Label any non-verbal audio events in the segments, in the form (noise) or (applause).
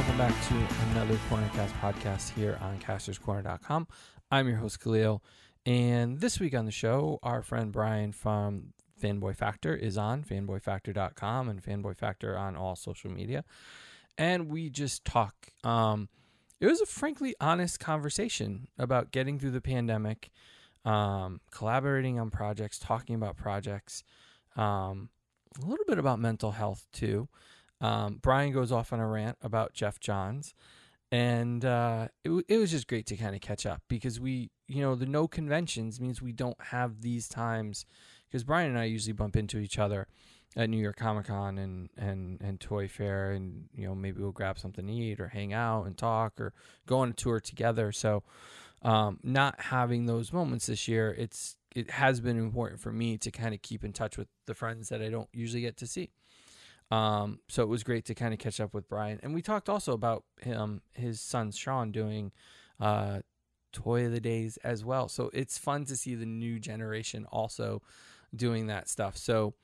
welcome back to another Cornercast podcast here on casterscorner.com. I'm your host, Khalil, and this week on the show, our friend Brian from Fanboy Factor is on fanboyfactor.com and Fanboy Factor on all social media. And we just talk. Um, it was a frankly honest conversation about getting through the pandemic, um, collaborating on projects, talking about projects, um, a little bit about mental health too. Um, Brian goes off on a rant about Geoff Johns, and uh, it, it was just great to kind of catch up because we, you know, the no conventions means we don't have these times because Brian and I usually bump into each other at New York Comic Con and, and, and Toy Fair, and you know maybe we'll grab something to eat or hang out and talk or go on a tour together. So, um, not having those moments this year, it's it has been important for me to kind of keep in touch with the friends that I don't usually get to see. Um, so it was great to kind of catch up with Brian, and we talked also about him, his son Sean doing uh, Toy of the Days as well. So it's fun to see the new generation also doing that stuff. So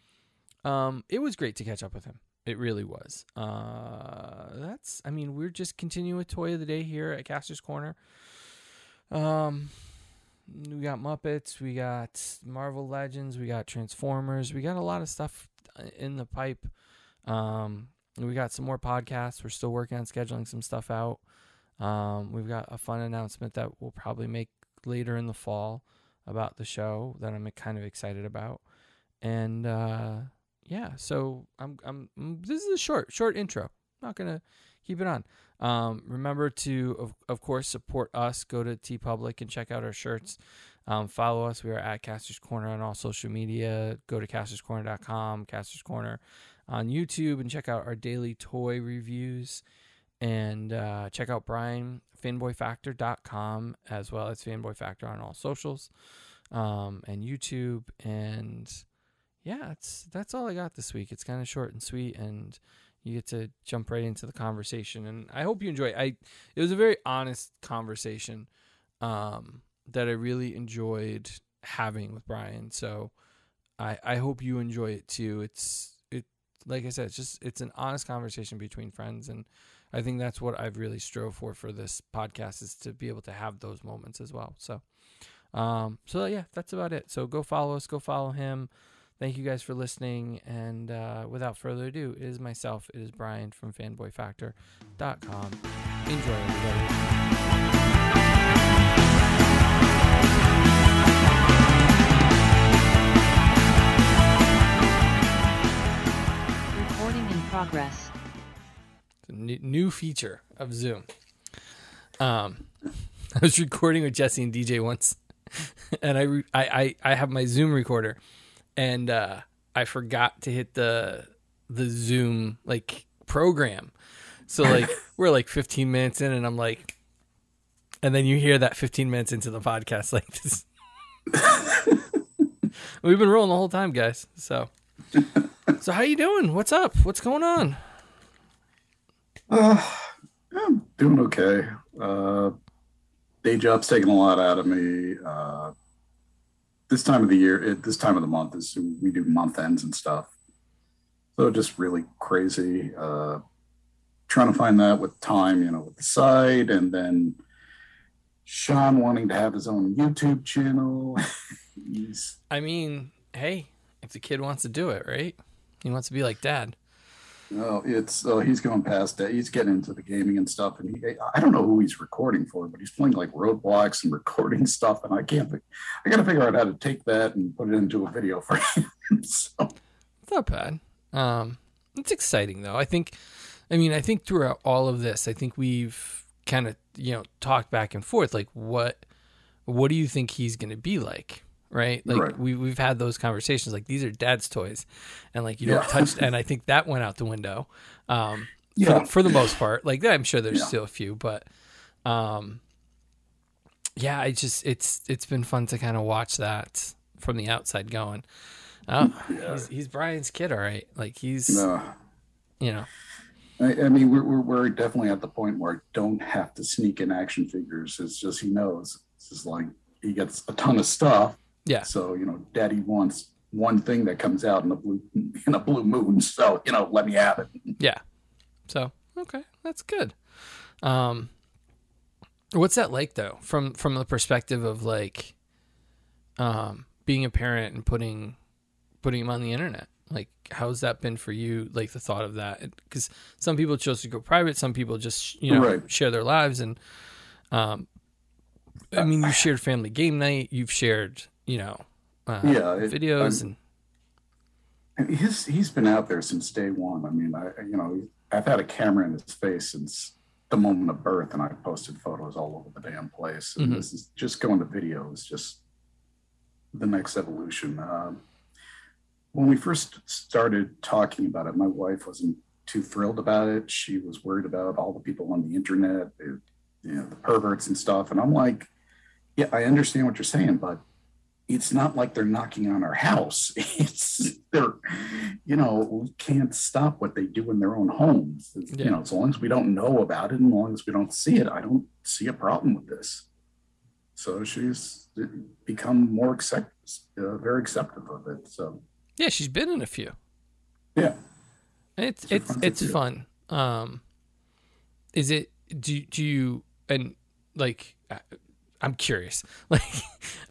um, it was great to catch up with him. It really was. Uh, that's, I mean, we're just continuing with Toy of the Day here at Caster's Corner. Um, we got Muppets, we got Marvel Legends, we got Transformers, we got a lot of stuff in the pipe. Um, we got some more podcasts. We're still working on scheduling some stuff out. Um, we've got a fun announcement that we'll probably make later in the fall about the show that I'm kind of excited about. And uh, yeah, so I'm I'm this is a short short intro. not gonna keep it on. Um, remember to of, of course support us. Go to TeePublic and check out our shirts. Um, follow us. We are at Casters Corner on all social media. Go to casterscorner.com, Casters Corner on YouTube, and check out our daily toy reviews. And uh, check out Brian, fanboyfactor.com, as well as Fanboy Factor on all socials um, and YouTube. And yeah, that's, that's all I got this week. It's kind of short and sweet, and you get to jump right into the conversation. And I hope you enjoy it. I, it was a very honest conversation um, that I really enjoyed having with Brian. So I, I hope you enjoy it too. It's, like I said, it's just it's an honest conversation between friends, and I think that's what I've really strove for for this podcast is to be able to have those moments as well. So, um, so yeah, that's about it. So go follow us, go follow him. Thank you guys for listening, and uh, without further ado, it is myself. It is Brian from FanboyFactor.com. Enjoy, everybody. Progress. new feature of Zoom. Um, (laughs) I was recording with Jesse and DJ once, (laughs) and I, re- I, I I have my Zoom recorder, and uh, I forgot to hit the the Zoom like program. So like (laughs) we're like 15 minutes in, and I'm like, and then you hear that 15 minutes into the podcast like this. We've been rolling the whole time, guys. So so how you doing? What's up? What's going on? Uh, I'm doing okay. Uh, day job's taking a lot out of me. Uh, this time of the year, it, this time of the month is we do month ends and stuff. So just really crazy. Uh, trying to find that with time, you know, with the site, and then Sean wanting to have his own YouTube channel. (laughs) He's. I mean, hey, if the kid wants to do it, right? He wants to be like dad. No, it's uh, he's going past that. He's getting into the gaming and stuff, and he, I don't know who he's recording for, but he's playing like Roblox and (laughs) recording stuff, and I can't. I got to figure out how to take that and put it into a video (laughs) for him. so. It's not bad. Um, it's exciting though. I think. I mean, I think throughout all of this, I think we've kind of you know talked back and forth. Like, what what do you think he's going to be like? Right? Like right. we we've had those conversations. Like these are dad's toys, and like you don't touch. And I (laughs) think that went out the window. Um, yeah. For, for, the most part, like I'm sure there's yeah. still a few, but um, yeah, I just it's it's been fun to kind of watch that from the outside going. Oh, yeah. he's, he's, Brian's kid, all right. Like he's, no. you know. I, I mean, we're, we're, we're definitely at the point where I don't have to sneak in action figures. It's just he knows. It's just like he gets a ton of stuff, yeah. So you know, Daddy wants one thing that comes out in a blue in a blue moon. (laughs) So you know, let me have it. Yeah. So okay, that's good. Um, what's that like though, from from the perspective of like, um, being a parent and putting putting him on the internet? Like, how's that been for you? Like the thought of that, because some people chose to go private, some people just you know Right. share their lives, and um, I mean, you shared family game night, you've shared you know, uh, Yeah, it- videos, I'm- and he's he's been out there since day one. I mean, I you know I've had a camera in his face since the moment of birth, and I posted photos all over the damn place. And Mhm. this is just going to video is just the next evolution. Um, when we first started talking about it, my wife wasn't too thrilled about it. She was worried about all the people on the internet, the, you know, the perverts and stuff. And I'm like, yeah, I understand what you're saying, but it's not like they're knocking on our house. (laughs) It's they're, you know, we can't stop what they do in their own homes. Yeah. You know, as long as we don't know about it, and as long as we don't see it, I don't see a problem with this. So she's become more accept, uh, very acceptive of it. So yeah, she's been in a few. yeah, It's It's it's fun it's fun. Um, is it? Do do you and like? I'm curious. (laughs) Like,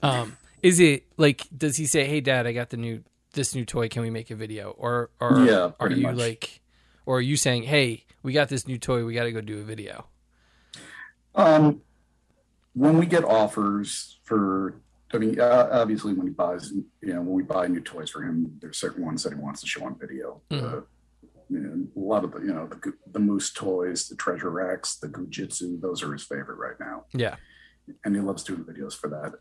um, is it like? Does he say, "Hey, Dad, I got the new this new toy. Can we make a video?" Or or Yeah, are you much. like, or are you saying, "Hey, we got this new toy. We got to go do a video." Um, when we get offers for, I mean, uh, obviously when he buys, you know, when we buy new toys for him, there's certain ones that he wants to show on video. Mhm. Uh, a lot of the, you know, the, the Moose toys, the Treasure X, the Goo Jit Zu, those are his favorite right now. Yeah. And he loves doing videos for that.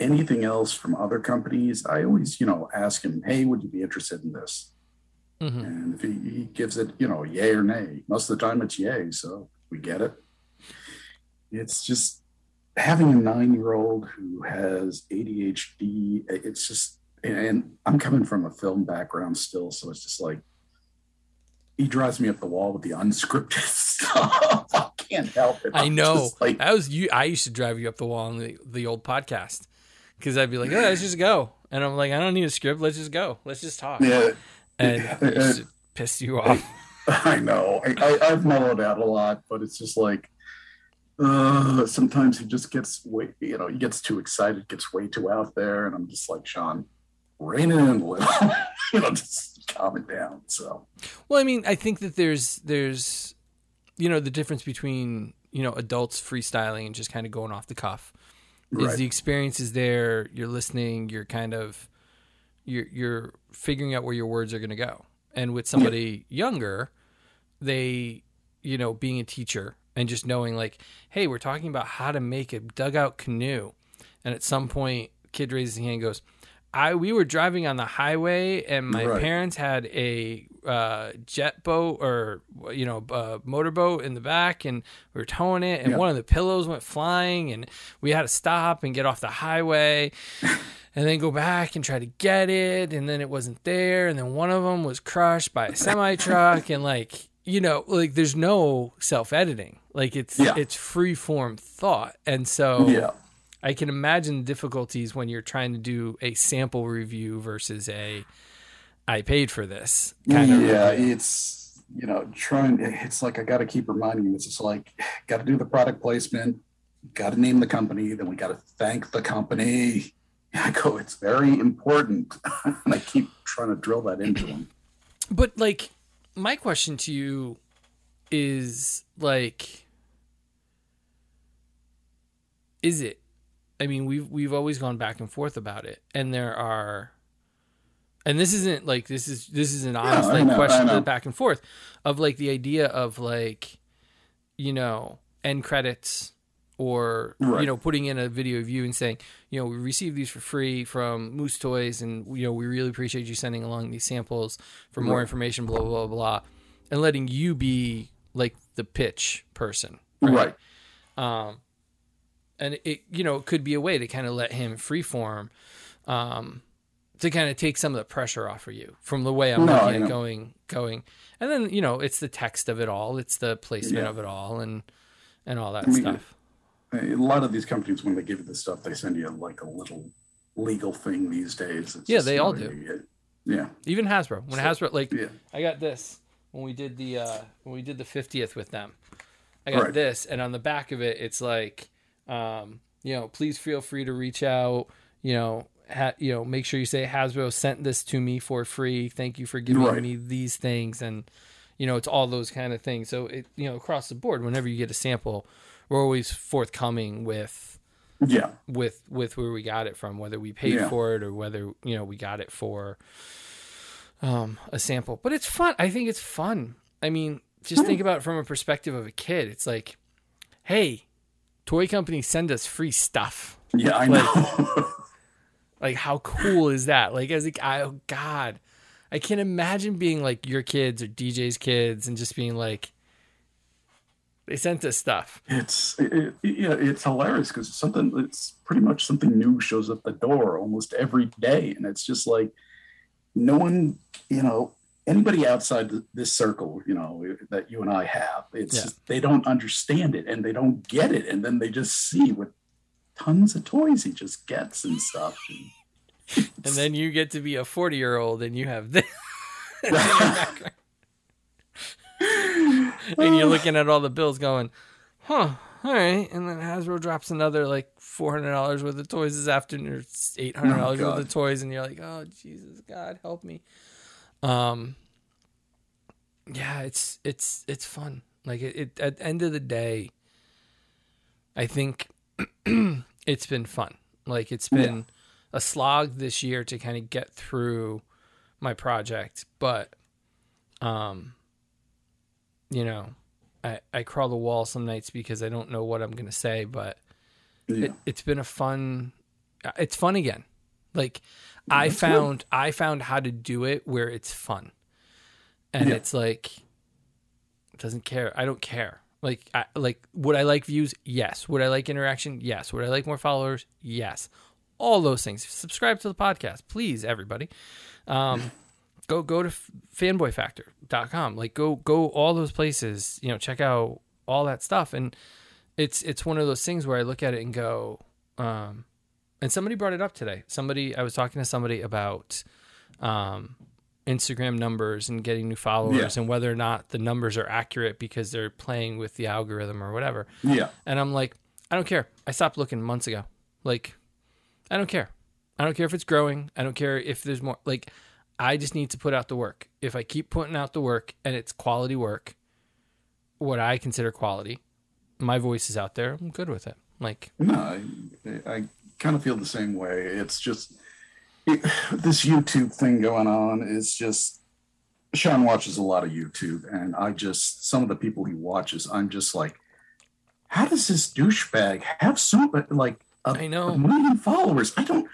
Anything else from other companies, I always, you know, ask him, hey, would you be interested in this? hmm And if he, he gives it, you know, yay or nay, most of the time it's yay. So we get it. It's just having a nine year old who has ADHD. It's just, and I'm coming from a film background still. So it's just like, he drives me up the wall with the unscripted (laughs) stuff. I can't help it. I I'm know. like, that was you. I used to drive you up the wall on the the old podcast because I'd be like, "Oh, let's just go," and I'm like, "I don't need a script. Let's just go. Let's just talk." yeah, and Yeah, piss you off. (laughs) I know. I, I, I've mellowed out a lot, but it's just like uh, sometimes he just gets way, you know, he gets too excited, gets way too out there, and I'm just like, Sean, rein it in a little, (laughs) you know, just calm it down. So Well, I mean, I think that there's there's you know the difference between you know adults freestyling and just kind of going off the cuff is right, the experience is there. You're listening. You're kind of you're you're figuring out where your words are going to go. And with somebody younger, they you know being a teacher and just knowing like, hey, we're talking about how to make a dugout canoe, and at some point, kid raises his hand and goes. I we were driving on the highway and my Right. parents had a uh, jet boat or you know uh, motorboat in the back and we were towing it and Yeah. one of the pillows went flying and we had to stop and get off the highway (laughs) and then go back and try to get it and then it wasn't there and then one of them was crushed by a semi (laughs) truck and like you know like there's no self editing like it's Yeah. it's free form thought and so yeah, I can imagine difficulties when you're trying to do a sample review versus a I paid for this kind of yeah. review. It's you know, trying. It's like I got to keep reminding him. It's just like got to do the product placement, got to name the company, then we got to thank the company. (laughs) I go, it's very important, (laughs) and I keep trying to drill that into them But like my question to you is like is it I mean we've we've always gone back and forth about it and there are and this isn't like this is this is an honest I like know, question back and forth of like the idea of like you know end credits or you know putting in a video of you and saying you know we received these for free from moose toys and you know we really appreciate you sending along these samples for more Right. information blah blah blah blah and letting you be like the pitch person Right. um and it you know it could be a way to kind of let him freeform um to kind of take some of the pressure off of you from the way i'm No, looking at going going and then you know it's the text of it all it's the placement Yeah. of it all and and all that I mean, stuff A lot of these companies, when they give you this stuff, they send you like a little legal thing these days. It's Yeah, they all do. Yeah. even hasbro when So- hasbro like Yeah. i got this when we did the uh when we did the 50th with them I got Right. this, and on the back of it, it's like, um, you know, please feel free to reach out. You know, ha- you know, make sure you say Hasbro sent this to me for free. Thank you for giving Right. me these things, and you know, it's all those kind of things. So it, you know, across the board, whenever you get a sample, we're always forthcoming with Yeah. with with where we got it from, whether we paid Yeah. for it or whether you know we got it for um, a sample. But it's fun. I think it's fun. I mean, just think about it from a perspective of a kid. It's like, hey, toy companies send us free stuff. Yeah, I Like- know. (laughs) Like, how cool is that? Like, as a I, oh God, I can't imagine being like your kids or DJ's kids and just being like, they sent us stuff. it's it, it- yeah, it's hilarious because something it's pretty much something new shows up the door almost every day, and it's just like no one, you know, anybody outside th- this circle, you know, that you and I have, it's Yeah. just, they don't understand it and they don't get it, and then they just see what tons of toys he just gets and stuff. And (laughs) then you get to be a 40 year old and you have this. in your background. and you're looking at all the bills going, huh, all right. And then Hasbro drops another like $400 worth of toys this afternoon or $800 Oh, worth of toys. And you're like, oh, Jesus, God, help me. Um, yeah, it's, it's, it's fun. Like it, it at the end of the day, I think (clears throat) it's been fun. Like it's been a slog this year to kind of get through my project, but um you know, I I crawl the wall some nights because I don't know what I'm going to say, but yeah. it, it's been a fun it's fun again. Like I found I found how to do it where it's fun. And Yeah. it's like it doesn't care. I don't care. Like I, like would I like views? Yes. Would I like interaction? Yes. Would I like more followers? Yes. All those things. Subscribe to the podcast, please everybody. Um (laughs) go go to fanboyfactor.com. Like go go all those places, you know, check out all that stuff and it's it's one of those things where I look at it and go um and somebody brought it up today. Somebody I was talking to somebody about um Instagram numbers and getting new followers Yeah. and whether or not the numbers are accurate because they're playing with the algorithm or whatever. yeah. And I'm like, I don't care. I stopped looking months ago. Like, I don't care. I don't care if it's growing. I don't care if there's more. Like, I just need to put out the work. If I keep putting out the work and it's quality work, what I consider quality, my voice is out there. I'm good with it. Like, No, I, I kind of feel the same way. It's just it, (sighs) this YouTube thing going on is just. Sean watches a lot of YouTube, and I just some of the people he watches, I'm just like, how does this douchebag have so like a, I know. a million followers? I don't.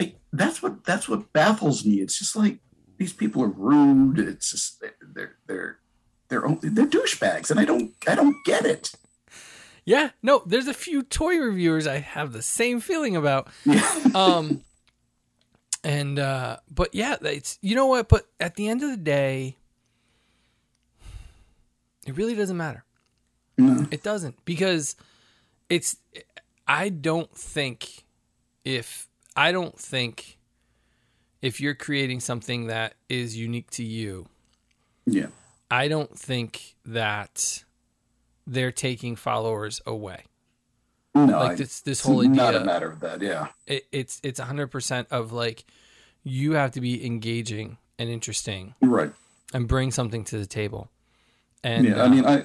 I, that's what that's what baffles me. It's just like these people are rude. It's just they're they're they're only, they're douchebags, and I don't I don't get it. Yeah, no, there's a few toy reviewers I have the same feeling about. (laughs) Um and uh but yeah it's you know what but at the end of the day it really doesn't matter No. it doesn't because it's i don't think if i don't think if you're creating something that is unique to you Yeah. i don't think that they're taking followers away No. like this this it's whole idea not a matter of that. Yeah. it, it's it's hundred percent of like you have to be engaging and interesting Right. and bring something to the table. And yeah. uh, I mean, I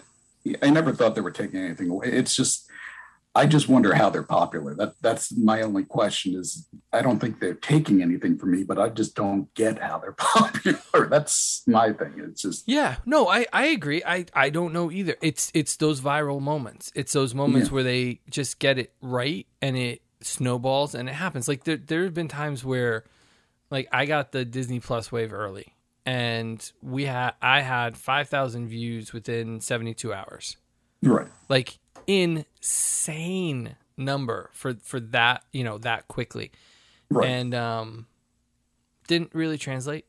I never thought they were taking anything away. It's just I just wonder how they're popular. That that's my only question. Is I don't think they're taking anything from me, but I just don't get how they're (laughs) popular. That's my thing. It's just yeah, no, I I agree. I I don't know either. It's it's those viral moments. It's those moments Yeah. where they just get it right and it snowballs and it happens. Like there there have been times where like I got the Disney Plus wave early and we had I had 5,000 views within 72 hours. right. like insane number for for that you know that quickly. Right. and um didn't really translate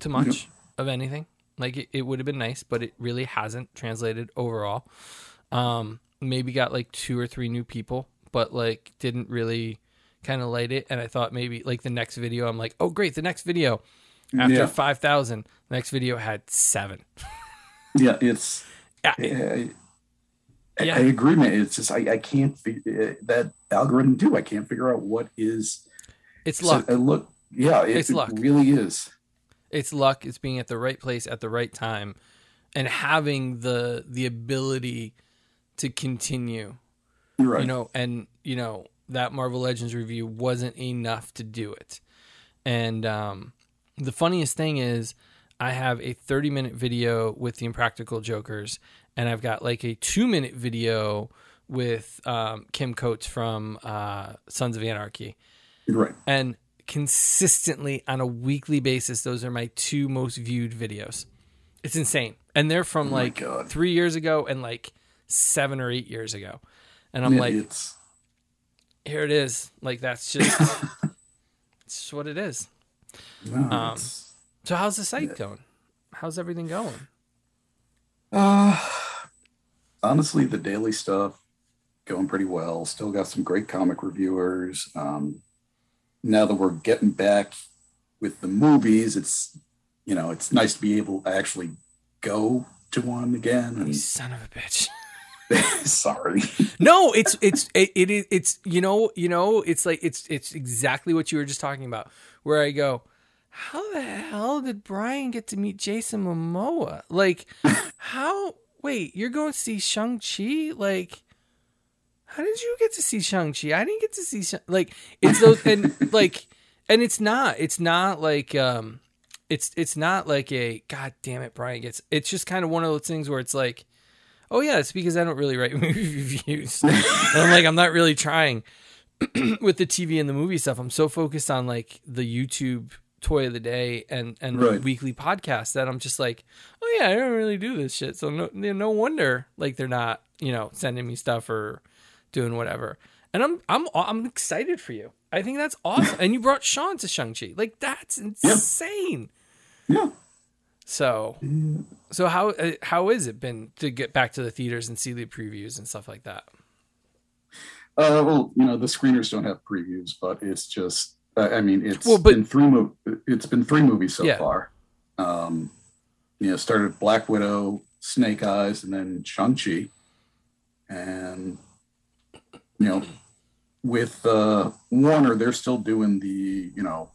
to much of anything. Like it, it would have been nice but it really hasn't translated overall. Um maybe got like two or three new people but like didn't really kind of light it. And i thought maybe like the next video i'm like oh great the next video. After Yeah. 5000 next video had seven. Yeah. It's (laughs) Yeah, eh, Yeah. I agree, man. It's just I, I can't figure that algorithm too. I can't figure out what is It's so, luck. uh, look, yeah, it, It's it luck. really is. it's luck it's being at the right place at the right time and having the the ability to continue You're right. you know and you know that marvel legends review wasn't enough to do it and um the funniest thing is i have a 30 minute video with the impractical jokers and i've got like a two minute video with um, kim coates from uh, sons of anarchy. Right. and consistently on a weekly basis those are my two most viewed videos. It's insane. And they're from Oh like God. three years ago and like seven or eight years ago. And i'm Yeah, like here it is. Like that's just (laughs) it's just what it is. No, Um, so how's the site going? How's everything going? Uh, honestly, the daily stuff going pretty well. Still got some great comic reviewers. Um, now that we're getting back with the movies, it's you know it's nice to be able to actually go to one again. you And son of a bitch (laughs) (laughs) sorry, no it's it's it, it is it's you know you know it's like it's it's exactly what you were just talking about where i go how the hell did brian get to meet jason momoa like (laughs) how wait you're going to see shang-chi? Like how did you get to see shang-chi? I didn't get to see Shang- like it's those and (laughs) like and it's not it's not like um it's it's not like a god damn it brian gets it's just kind of one of those things where it's like oh yeah it's because i don't really write (laughs) movie reviews. (laughs) And i'm like i'm not really trying (clears throat) with the tv and the movie stuff. I'm so focused on like the youtube toy of the day and and Right. weekly podcast that i'm just like oh yeah i don't really do this shit so no no wonder like they're not you know sending me stuff or doing whatever and i'm i'm i'm excited for you i think that's awesome and you brought sean to shang-chi like that's insane yeah. so so how uh, how has it been to get back to the theaters and see the previews and stuff like that? Uh, well, you know the screeners don't have previews, but it's just. I I mean, it's Well, but- been three. Mo- it's been three movies so Yeah. far. Um, you know, started Black Widow, Snake Eyes, and then Shang Chi, and you know, with uh, Warner, they're still doing the you know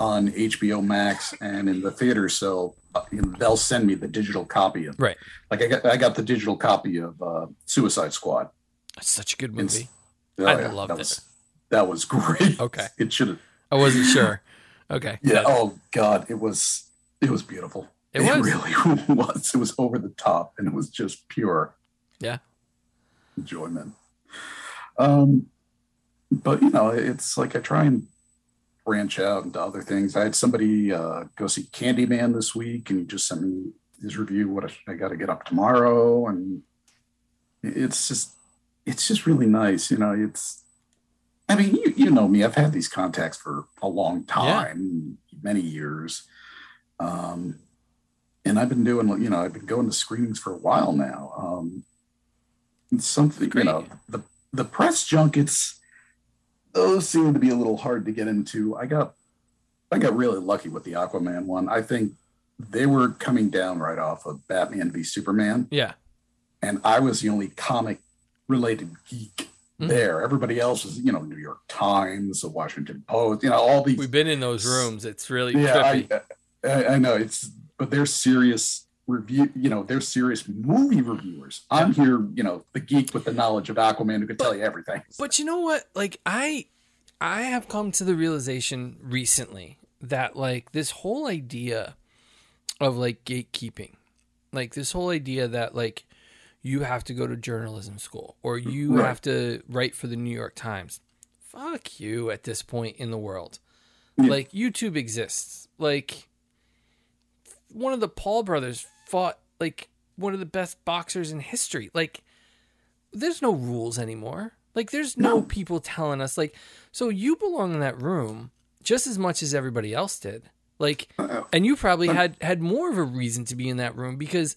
on HBO Max and in the theater, so uh, you know, they'll send me the digital copy of. Right. Like I got, I got the digital copy of uh, Suicide Squad. It's such a good It's- movie. Oh, I yeah, loved it. Was, that was (laughs) great. Okay. It should have. I wasn't sure. Okay. Yeah. good. Oh God, it was. It was beautiful. It was. really (laughs) was. It was over the top, and it was just pure. Yeah. Enjoyment. Um, but you know, it's like I try and branch out into other things. I had somebody uh, go see Candyman this week, and he just sent me his review. What I, I got to get up tomorrow, and it's just, it's just really nice. You know, it's. I mean, you, you know me. I've had these contacts for a long time, many years, um, and I've been doing. You know, I've been going to screenings for a while now. Um, something you know the the press junkets. Those seem to be a little hard to get into. I got I got really lucky with the Aquaman one. I think they were coming down right off of Batman v Superman, Yeah. and I was the only comic related geek Mhm. there. Everybody else is, you know, New York Times, the Washington Post, you know, all these. We've been in those rooms. It's really yeah, trippy. I, I, I know it's, but they're serious review. You know, they're serious movie reviewers. I'm here, you know, the geek with the knowledge of Aquaman who could tell you everything. (laughs) But you know what? Like I I have come to the realization recently that like this whole idea of like gatekeeping, like this whole idea that like you have to go to journalism school or you Right. have to write for the New York Times. Fuck you at this point in the world. Yeah. Like YouTube exists. Like one of the Paul brothers fought like one of the best boxers in history. Like there's no rules anymore. Like there's no No. people telling us like so you belong in that room just as much as everybody else did. Like Uh, and you probably had had more of a reason to be in that room because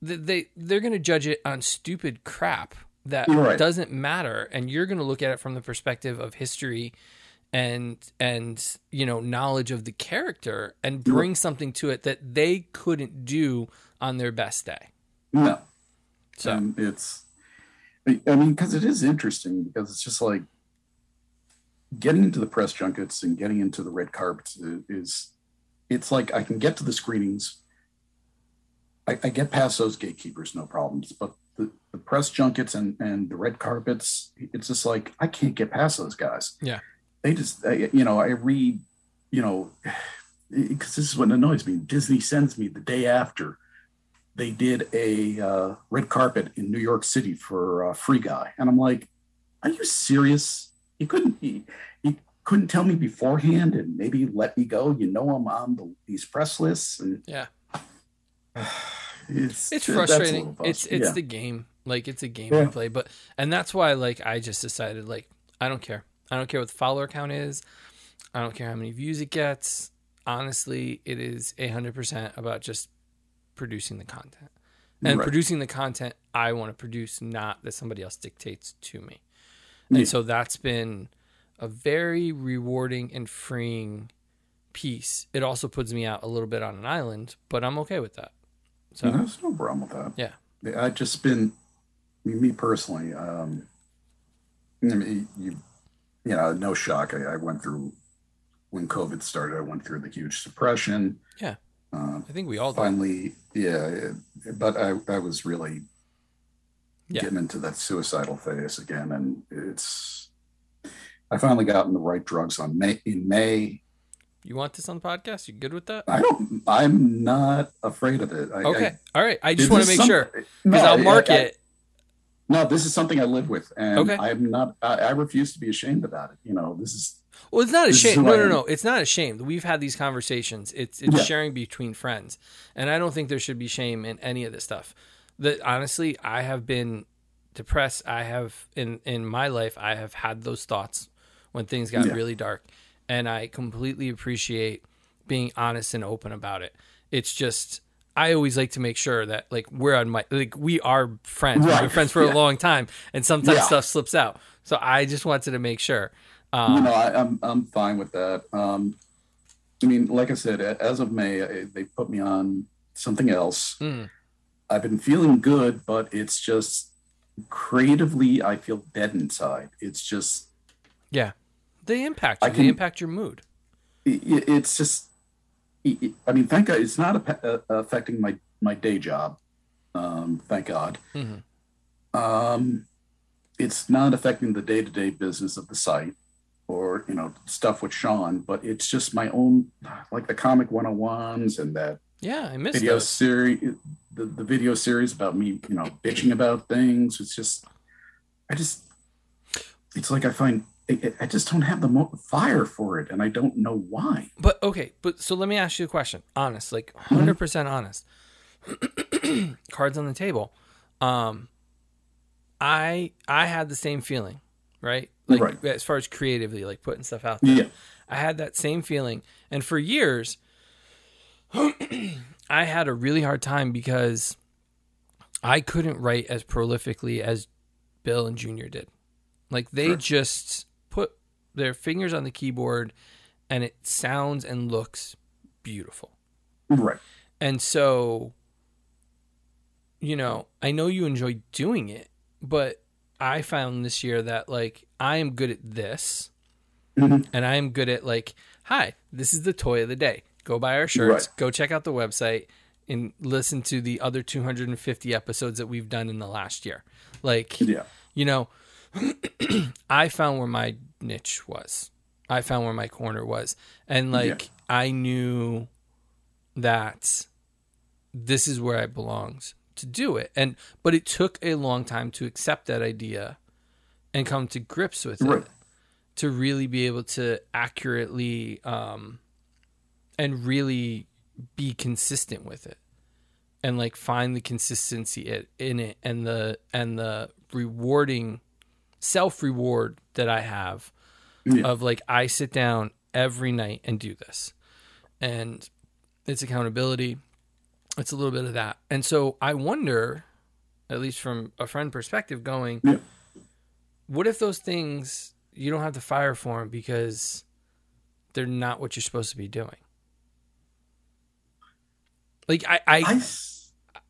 they they're going to judge it on stupid crap that right. doesn't matter and you're going to look at it from the perspective of history and and you know knowledge of the character and bring something to it that they couldn't do on their best day no, so it's I, mean, because it is interesting because it's just like getting into the press junkets and getting into the red carpets is it's like I can get to the screenings. I, I get past those gatekeepers, no problems, but the, the press junkets and, and the red carpets, it's just like I can't get past those guys. Yeah. They just, I, you know, I read, you know, (sighs) because this is what annoys me. Disney sends me the day after they did a uh, red carpet in New York City for uh, Free Guy, and I'm like, "Are you serious? You couldn't you, you couldn't tell me beforehand and maybe let me go? You know I'm on the, these press lists, and Yeah. It's It's frustrating. It's it's Yeah. the game. Like it's a game Yeah. play, but and that's why like I just decided like I don't care. I don't care what the follower count is. I don't care how many views it gets. Honestly, it is a hundred percent about just producing the content. And Right. producing the content I want to produce, not that somebody else dictates to me. And Yeah. so that's been a very rewarding and freeing piece. It also puts me out a little bit on an island, but I'm okay with that. So There's no problem with that. Yeah. I've just been, I mean, me personally, um, I mean, you, you know, no shock. I, I went through when COVID started. I went through the huge suppression. Yeah. Uh, I think we all finally, yeah, but I, I was really Yeah. getting into that suicidal phase again, and it's. I finally got in the right drugs on May in May. You want this on the podcast? You good with that? I don't. I'm not afraid of it. I, Okay. All right. I I, just want to make is sure because No, I'll mark I- I- it. No, this is something I live with, and Okay. I'm not. I, I refuse to be ashamed about it. You know, this is Well, it's not a shame. No, no, no. It's not a shame. We've had these conversations. It's it's Yeah. sharing between friends, and I don't think there should be shame in any of this stuff. That honestly, I have been depressed. I have in in my life, I have had those thoughts when things got Yeah. really dark, and I completely appreciate being honest and open about it. It's just. I always like to make sure that like we're on my like we are friends. We've been friends for Yeah. a long time, and sometimes Yeah. stuff slips out. So I just wanted to make sure. Um, you know, I, I'm I'm fine with that. Um, I mean, like I said, as of May, I, they put me on something else. mm, I've been feeling good, but it's just creatively, I feel dead inside. It's just, Yeah, they impact you. can- they impact your mood. it, it's just. I mean, thank God it's not a, uh, affecting my my day job. Um, thank God. Mhm. Um, it's not affecting the day to day business of the site or you know stuff with Sean, but it's just my own like the comic 101s and that Yeah, I miss video those. series the, the video series about me, you know, bitching about things. It's just I just it's like I find I, just don't have the mo- fire for it and I don't know why. But okay, but so let me ask you a question. Honest, like Mm-hmm. 100 percent honest. (clears throat) Cards on the table. Um, I I had the same feeling, right? Like Right. as far as creatively, like putting stuff out there. Yeah. I had that same feeling, and for years, (clears throat) I had a really hard time because I couldn't write as prolifically as Bill and Junior did. Like they Sure. just their fingers on the keyboard, and it sounds and looks beautiful. Right. And so, you know, I know you enjoy doing it, but I found this year that like I am good at this Mhm. and I am good at like, hi, this is the toy of the day. Go buy our shirts, Right. go check out the website and listen to the other 250 episodes that we've done in the last year. Like, Yeah. you know, (clears throat) I found where my niche was. I found where my corner was. And like I knew that this is where I belonged to do it. And but it took a long time to accept that idea and come to grips with Right. it to really be able to accurately um and really be consistent with it and like find the consistency it, in it and the and the rewarding self reward that I have Yeah. of like I sit down every night and do this. And it's accountability. It's a little bit of that. And so I wonder, at least from a friend perspective, going, Yeah. what if those things you don't have to fire for them because they're not what you're supposed to be doing? Like I, I,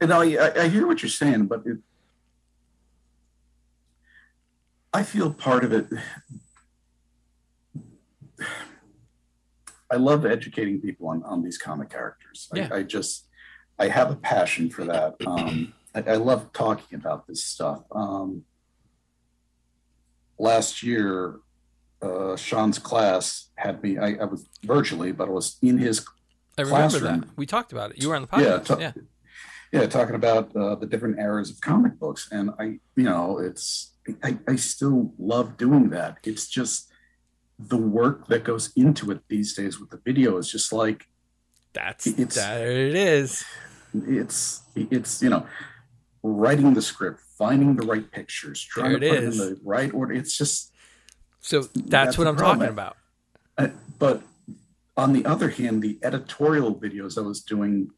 you know, I, I hear what you're saying, but it, I feel part of it. I love educating people on, on these comic characters. Yeah. I, I just, I have a passion for that. Um, I, I love talking about this stuff. Um, last year, uh, Sean's class had me, I, I was virtually, but I was in his, I remember Classroom. that. We talked about it. You were on the Yeah, podcast. t- Yeah. Yeah, talking about uh, the different eras of comic books. And I, you know, it's, I, I still love doing that. It's just the work that goes into it these days with the video is just like, That's It's- there it is. it's it's you know writing the script finding the right pictures trying to put is. in the right order it's just So that's, That's what I'm problem. talking about. uh, but on the other hand the editorial videos i was doing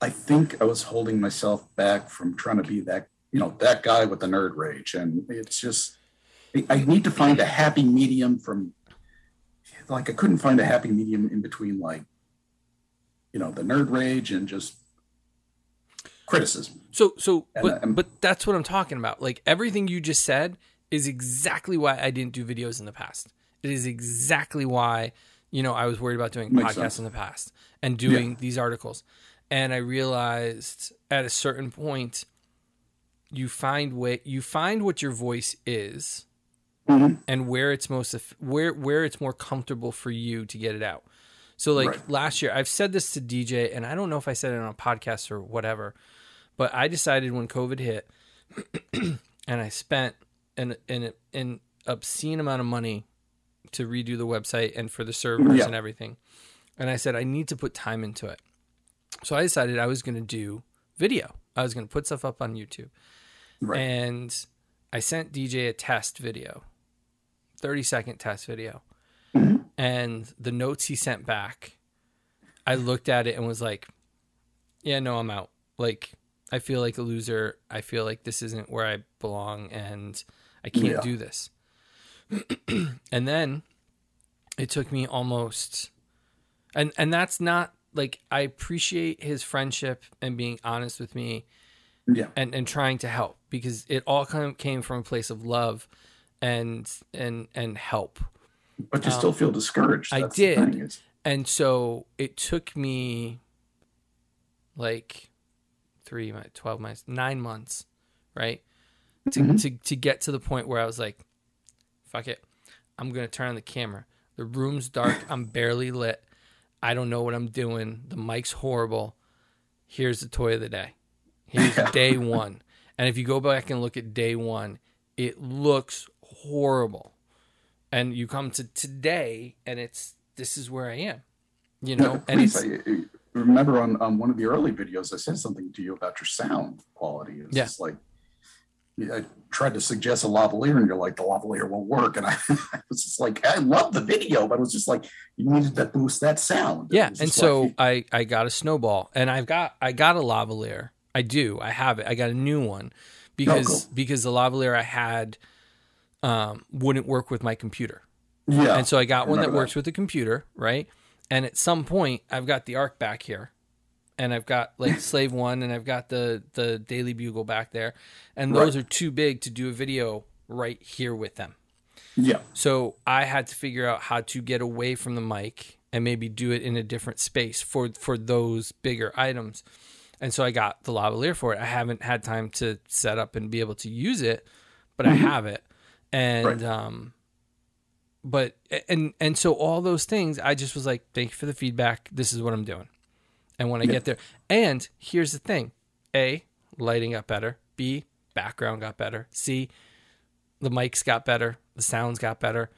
i think i was holding myself back from trying to be that you know that guy with the nerd rage and it's just I- i need to find a happy medium from like i couldn't find a happy medium in between like you know the nerd rage and just criticism So so And but I'm- but that's what I'm talking about. Like everything you just said is exactly why I didn't do videos in the past. It is exactly why, you know, I was worried about doing podcasts sense. in the past and doing these articles. And I realized at a certain point you find way you find what your voice is Mhm. and where it's most where where it's more comfortable for you to get it out. So like Right. last year, I've said this to DJ, and I don't know if I said it on a podcast or whatever, but I decided when COVID hit, (clears throat) and I spent an an an obscene amount of money to redo the website and for the servers Yeah. and everything, and I said I need to put time into it. So I decided I was going to do video. I was going to put stuff up on YouTube. Right. And I sent DJ a test video, 30 second test video. Mhm. And the notes he sent back, I looked at it and was like, yeah, no, I'm out. Like, I feel like a loser. I feel like this isn't where I belong and I can't Yeah. do this. (clears throat) and then it took me almost and and that's not like I appreciate his friendship and being honest with me yeah. and and trying to help because it all kind of came from a place of love and and and help. But you still feel discouraged. Um, I did. and so it took me like three months 12 months nine months right to, Mhm. to to get to the point where i was like fuck it. I'm gonna turn on the camera. The room's dark. I'm barely lit i don't know what i'm doing. The mic's horrible. Here's the toy of the day. Here's (laughs) day one. And if you go back and look at day one it looks horrible. And you come to today and it's this is where i am you know? No, and it's I, remember on, on one of the early videos, I said something to you about your sound quality. It's Yeah. like, I tried to suggest a lavalier, and you're like, the lavalier won't work. And I, (laughs) I was just like, I love the video, but it was just like, you needed to boost that sound. Yeah and so like- i i got a snowball and i've got i got a lavalier i do i have it i got a new one because Oh, cool. because the lavalier i had um wouldn't work with my computer yeah. and so i got one that remember works with the computer right and at some point i've got the arc back here and i've got like (laughs) slave one and i've got the the daily bugle back there and those are too big to do a video right here with them yeah. so I had to figure out how to get away from the mic and maybe do it in a different space for for those bigger items. And so I got the lavalier for it. I haven't had time to set up and be able to use it, but I have it. And Right. um but and and so all those things I just was like thank you for the feedback. This is what I'm doing. And when I Yeah. get there and here's the thing. A lighting got better. B background got better. C the mics got better, the sounds got better.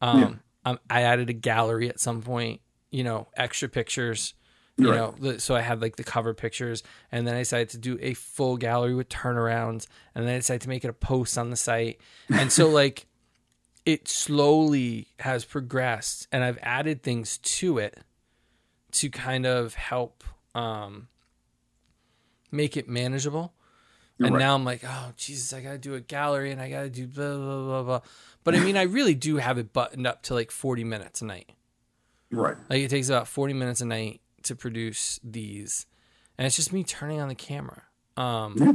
Um, Yeah. um, I added a gallery at some point, you know, extra pictures, you Right. know, the, so I had like the cover pictures, and then I decided to do a full gallery with turnarounds, and then I decided to make it a post on the site, and so (laughs) like it slowly has progressed, and I've added things to it to kind of help um, make it manageable. And Right. now I'm like, oh Jesus, I gotta do a gallery and I gotta do blah blah blah blah. But I mean, I really do have it buttoned up to like 40 minutes a night. Right. Like it takes about 40 minutes a night to produce these, and it's just me turning on the camera. Um, Yeah.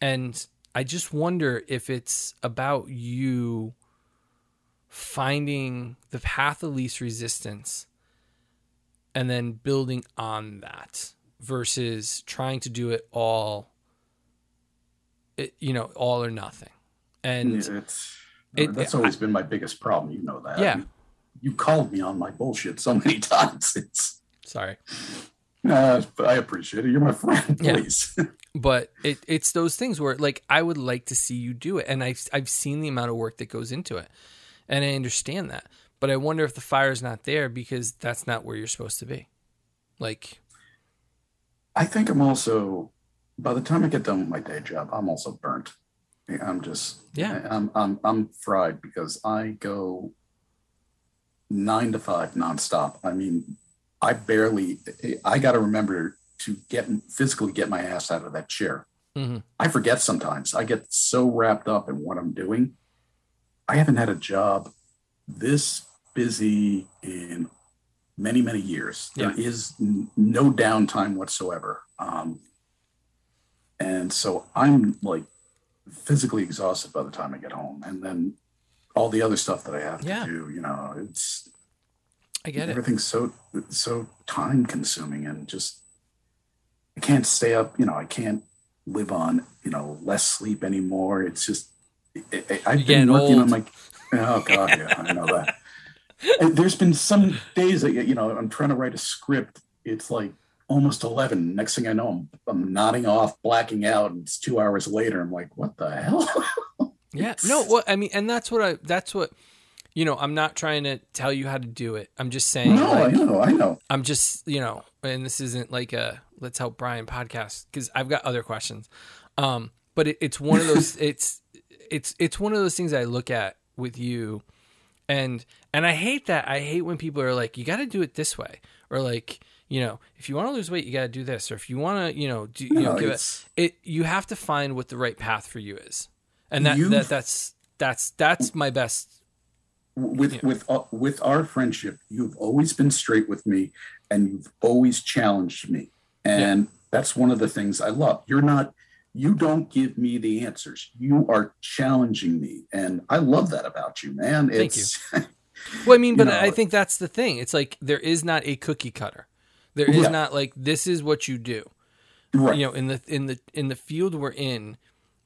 and I just wonder if it's about you finding the path of least resistance and then building on that versus trying to do it all it, you know all or nothing and Yeah, it's it- that's I- always been my biggest problem. You know that. Yeah. You, you called me on my bullshit so many (laughs) times. It's sorry uh, but I appreciate it. You're my friend, Yeah. please. (laughs) but it, it's those things where like I would like to see you do it, and I've I've seen the amount of work that goes into it, and I understand that. But I wonder if the fire's not there because that's not where you're supposed to be. Like, I think I'm also by the time I get done with my day job, I'm also burnt. I'm just Yeah. I'm I'm I'm fried because I go nine to five nonstop. I mean, I barely I got to remember to get physically get my ass out of that chair. Mhm. I forget sometimes. I get so wrapped up in what I'm doing. I haven't had a job this busy in many many years. There Yeah. is n- no downtime whatsoever. Um, and so I'm like physically exhausted by the time I get home, and then all the other stuff that I have Yeah. to do. You know, it's I get it. everything's so so time consuming, and just I can't stay up. You know, I can't live on you know less sleep anymore. It's just I, You're been working old. on my. Oh God, yeah, I know that. There's been some days that you know I'm trying to write a script. It's like almost 11. Next thing I know, I'm, I'm nodding off, blacking out, and it's two hours later. I'm like, what the hell? (laughs) Yeah. No, what I mean, and that's what I. That's what. You know, I'm not trying to tell you how to do it. I'm just saying. no, like, I know, I know. I'm just, you know, and this isn't like a let's help Brian podcast because I've got other questions. Um, but it, it's one of those. (laughs) it's it's it's one of those things I look at with you, and and I hate that. I hate when people are like, you got to do it this way, or like, you know, if you want to lose weight, you got to do this, or if you want to, you know, do you know, No, give it. it's- It you have to find what the right path for you is, and that, that that's that's that's my best. with Yeah. with uh, with our friendship you've always been straight with me and you've always challenged me and that's one of the things i love you're not you don't give me the answers you are challenging me and i love that about you man Thank it's (laughs) Well, I mean, You but know, I think that's the thing. It's like there is not a cookie cutter. There is Yeah. not like this is what you do. right You know, in the in the in the field we're in,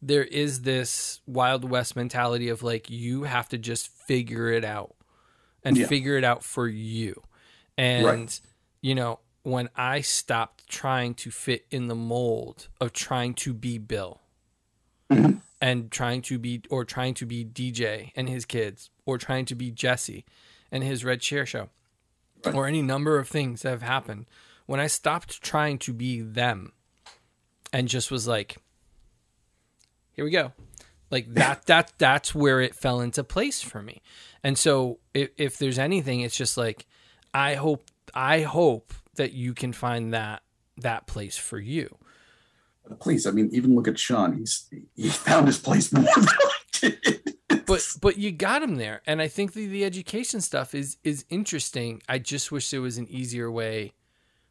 there is this wild west mentality of like you have to just figure it out and Yeah. figure it out for you. And you know, when I stopped trying to fit in the mold of trying to be Bill Mhm. and trying to be or trying to be DJ and his kids or trying to be Jesse and his Red Chair show Right. or any number of things that have happened when I stopped trying to be them and just was like here we go. Like (laughs) that that that's where it fell into place for me. And so if, if there's anything it's just like i hope i hope that you can find that that place for you. Please i mean even look at sean. He's he found his place more than i did but but you got him there. And i think the, the education stuff is is interesting. I just wish there was an easier way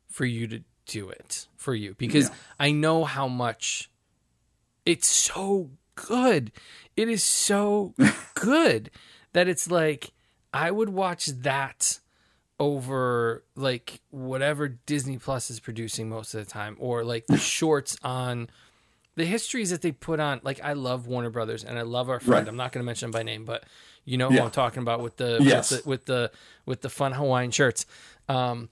for you to do it for you. Because Yeah. i know how much it's so good. It is so (laughs) good that it's like i would watch that over like whatever disney plus is producing most of the time or like the (laughs) shorts on the histories that they put on like i love warner brothers and i love our friend Right. i'm not going to mention him by name but you know who Yeah. i'm talking about with the, Yes. with the with the with the fun hawaiian shirts um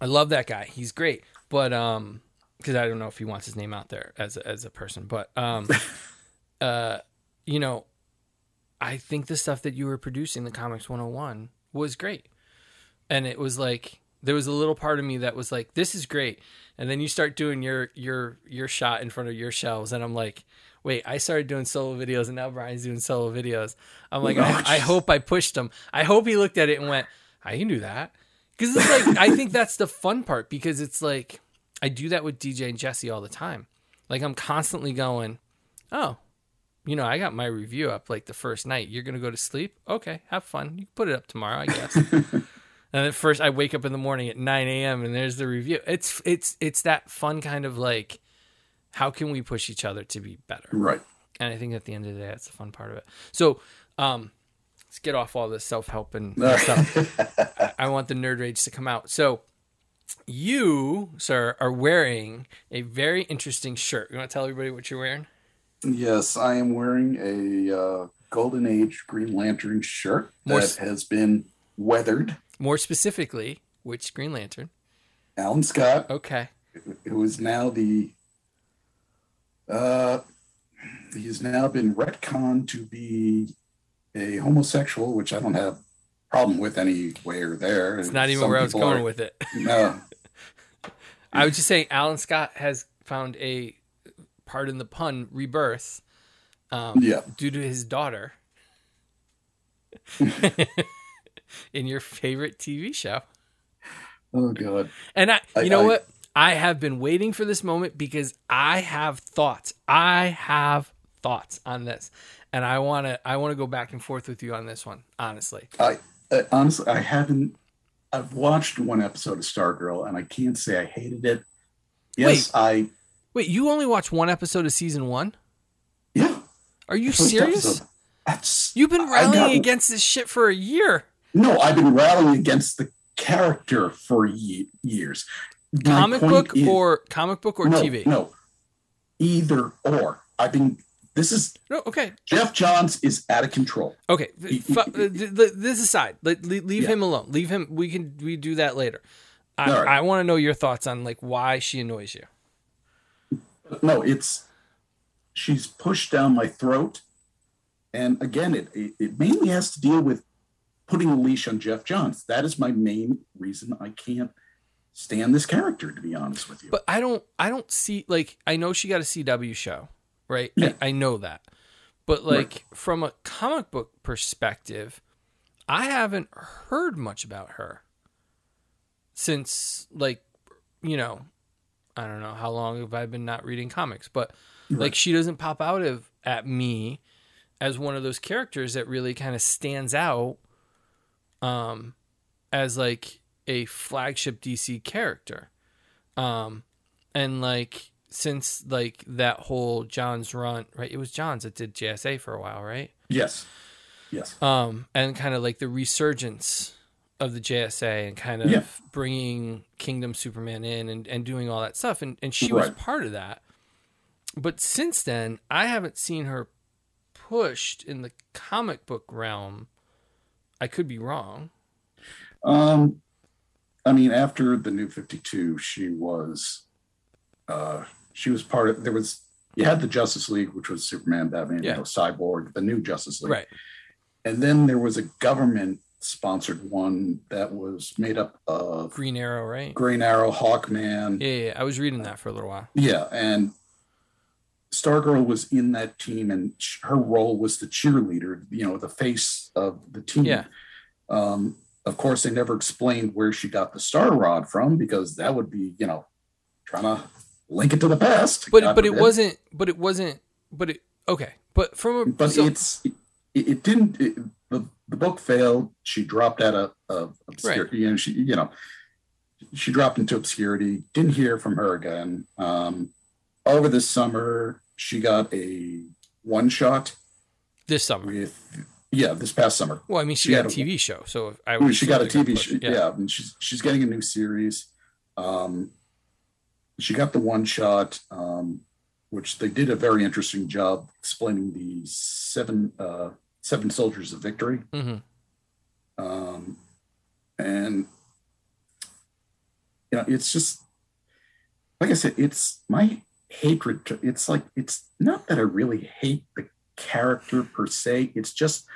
i love that guy he's great but um because i don't know if he wants his name out there as a, as a person but um (laughs) uh you know i think the stuff that you were producing the comics 101 was great and it was like there was a little part of me that was like this is great and then you start doing your your your shot in front of your shelves and i'm like wait i started doing solo videos and now brian's doing solo videos i'm like I, I hope i pushed him i hope he looked at it and went i can do that because it's like i think that's the fun part because it's like i do that with dj and jesse all the time like i'm constantly going oh you know, I got my review up like the first night. You're gonna go to sleep? Okay, have fun. You can put it up tomorrow, I guess. (laughs) and at first, I wake up in the morning at 9 a.m. and there's the review. It's it's it's that fun kind of like, how can we push each other to be better? right and I think at the end of the day, that's the fun part of it. So, um, let's get off all this self help and stuff. (laughs) I want the nerd rage to come out. So, you, sir, are wearing a very interesting shirt. You want to tell everybody what you're wearing? Yes, I am wearing a uh, Golden Age Green Lantern shirt More that s- has been weathered. More specifically, which Green Lantern? Alan Scott, Okay. who is now the uh, he's now been retconned to be a homosexual, which I don't have problem with anywhere there. It's not even where I was going with it. No, (laughs) I was just saying, Alan Scott has found a, pardon the pun, rebirth um, yeah, due to his daughter (laughs) (laughs) in your favorite TV show. oh god, And I, I- you know I- what? I have been waiting for this moment because I have thoughts. I have thoughts on this, and I want to. I want to go back and forth with you on this one. Honestly, I uh, honestly I haven't. I've watched one episode of Stargirl, and I can't say I hated it. Yes, I wait. You only watched one episode of season one? yeah. Are you serious? That's You've been rallying got- against this shit for a year. No, I've been rallying against the character for ye- years. My Comic book is- or comic book or no, TV? No, either or. I've been. This is No, okay, Geoff Johns is out of control. okay. Y- Fu- y- th- th- this aside, Let- leave Yeah. him alone. Leave him. We can we do that later. I, right. I want to know your thoughts on like why she annoys you. No, it's she's pushed down my throat, and again, it, it mainly has to deal with putting a leash on Geoff Johns. That is my main reason I can't stand this character. To be honest with you, But I don't I don't see like I know she got a CW show, right? Yeah. I, I know that. But like Right. from a comic book perspective, I haven't heard much about her since like you know, I don't know how long have I been not reading comics, but like she doesn't pop out of at me as one of those characters that really kind of stands out um as like a flagship DC character. Um and like since like that whole Johns' run, right? It was Johns that did JSA for a while, right? yes, yes, Um and kind of like the resurgence of the JSA and kind of Yeah. bringing Kingdom Superman in and, and doing all that stuff and and she was part of that. But since then, I haven't seen her pushed in the comic book realm. I could be wrong. Um, I mean, after the New Fifty Two, she was, uh, she was part of. There was you had the Justice League, which was Superman, Batman, Yeah. you know, Cyborg, the new Justice League, Right. and then there was a government sponsored one that was made up of Green Arrow, right? Green Arrow, Hawkman, Yeah, yeah, yeah. I was reading that for a little while. yeah, and Stargirl was in that team, and her role was the cheerleader, you know, the face of the team. Yeah. Um, of course, they never explained where she got the star rod from because that would be, you know, trying to link it to the past. But God but it wasn't but it wasn't but it okay. But from a But so- it's it, it didn't. It, the the book failed. She dropped out of, of obscurity. You know, she you know she dropped into obscurity. Didn't hear from her again. Um, over this summer, she got a one shot this summer. with yeah this past summer. Well, I mean, she, she got a had a- TV show, so I would she got a TV show. push- Yeah. and she's she's getting a new series. Um, she got the one shot, um, which they did a very interesting job explaining the seven uh, seven soldiers of victory. Mhm. Um, and you know, it's just like I said, it's my hatred. To, it's like it's not that I really hate the character per se. It's just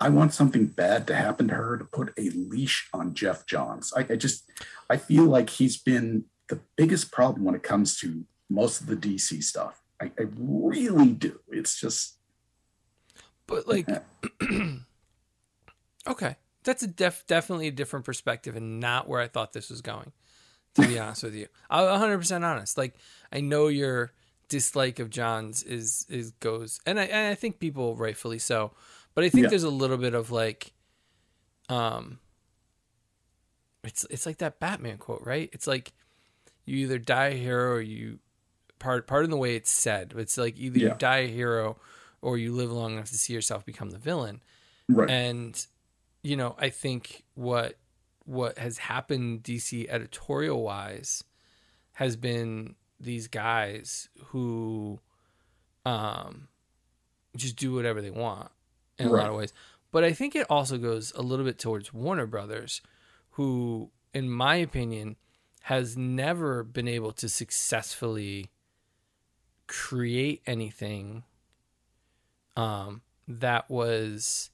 I want something bad to happen to her to put a leash on Geoff Johns. I, I just I feel like he's been the biggest problem when it comes to most of the DC stuff. I, I really do. It's just But like, (clears throat) okay, that's a def definitely a different perspective and not where I thought this was going. To be honest with you, I'm 100 percent honest. Like, I know your dislike of Johns is is goes, and I and I think people rightfully so, but I think Yeah. there's a little bit of like, um, it's it's like that Batman quote, right? It's like you either die a hero or you part part in the way it's said. It's like either Yeah. you die a hero or you live long enough to see yourself become the villain. Right. And you know, I think what what has happened DC editorial wise has been these guys who um just do whatever they want in a lot of ways. But I think it also goes a little bit towards Warner Brothers, who, in my opinion, has never been able to successfully create anything um, that was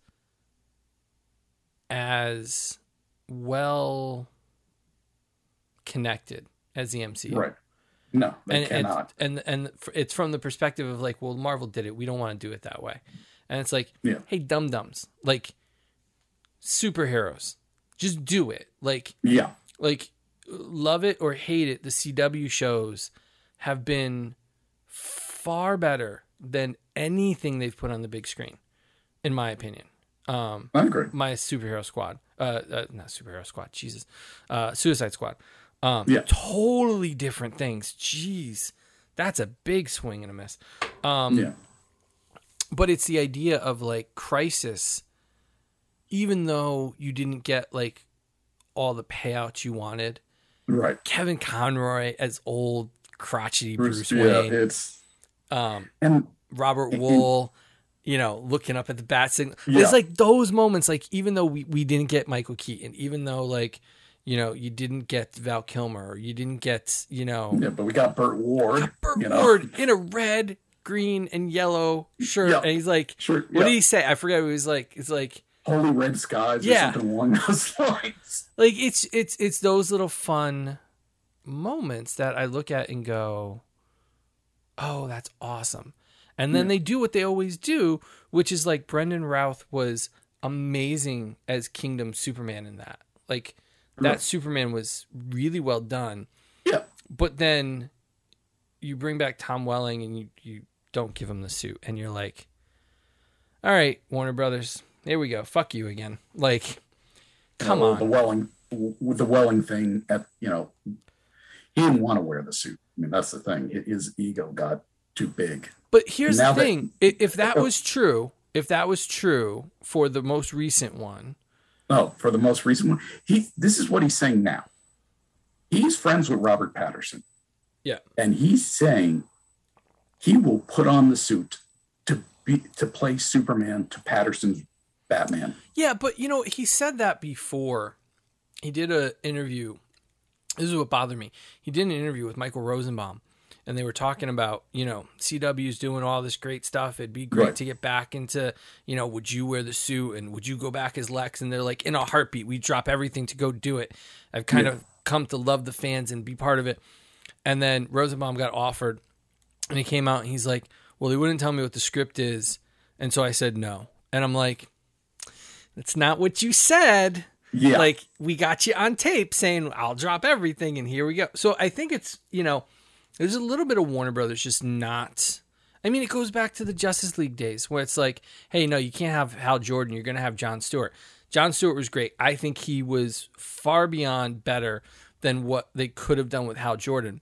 as well connected as the MCU right. No, they and cannot. and and it's from the perspective of like, well, Marvel did it. We don't want to do it that way. And it's like, Yeah. hey, dum dums, like superheroes, just do it. Like, yeah. like love it or hate it, the CW shows have been far better than anything they've put on the big screen, in my opinion. Um, I agree. my superhero squad, uh, uh not superhero squad, Jesus, uh, Suicide Squad. Um, Yeah. totally different things. Jeez, that's a big swing and a miss. Um, Yeah. but it's the idea of like crisis even though you didn't get like all the payouts you wanted Right. kevin conroy as old crotchety bruce, Bruce, yeah, wayne it's um and Robert Wuhl you know looking up at the bat signal Yeah. it's like those moments like even though we, we didn't get michael keaton even though like you know you didn't get val kilmer or you didn't get you know yeah, but we got Burt Ward. Burt you know. Ward in a red green and yellow shirt Yeah. and he's like Sure. what did he say i forget what he was like it's like Holy red skies Yeah. or something along those (laughs) lines. like it's it's it's those little fun moments that I look at and go, "Oh, that's awesome." And then Yeah. they do what they always do, which is like Brandon Routh was amazing as Kingdom Superman in that. Like that Right. Superman was really well done. Yeah. But then you bring back Tom Welling and you you don't give him the suit and you're like, "All right, Warner Brothers, here we go. Fuck you again." Like come know, on. The Welling the Welling thing at you know he didn't want to wear the suit. I mean that's the thing. His ego got too big. But here's the thing: I- if that oh. was true, if that was true for the most recent one, Oh, for the most recent one, he this is what he's saying now. He's friends with Robert Pattinson. Yeah. And he's saying he will put on the suit to be to play Superman to Pattinson's Batman. yeah. But you know, he said that before. He did an interview. This is what bothered me. He did an interview with Michael Rosenbaum, and they were talking about you know CW's doing all this great stuff. It'd be great Right. to get back into you know would you wear the suit and would you go back as Lex? And they're like in a heartbeat, we drop everything to go do it. I've kind Yeah. of come to love the fans and be part of it. And then Rosenbaum got offered, and he came out and he's like, "Well, they wouldn't tell me what the script is," and so I said no. And I'm like, "That's not what you said." Yeah. Like we got you on tape saying I'll drop everything, and here we go. So I think it's you know, there's a little bit of Warner Brothers just not. I mean, it goes back to the Justice League days where it's like, hey, no, you can't have Hal Jordan. You're going to have John Stewart. John Stewart was great. I think he was far beyond better than what they could have done with Hal Jordan.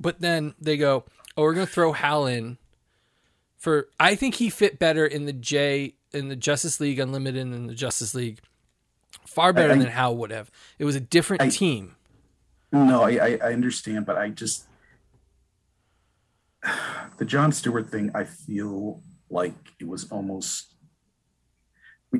But then they go, oh, we're going to throw Hal in for. I think he fit better in the J in the Justice League Unlimited and in the Justice League. Far better I- than Hal would have. It was a different I- team. No, I, I, I understand, but I just (sighs) the John Stewart thing. I feel like it was almost.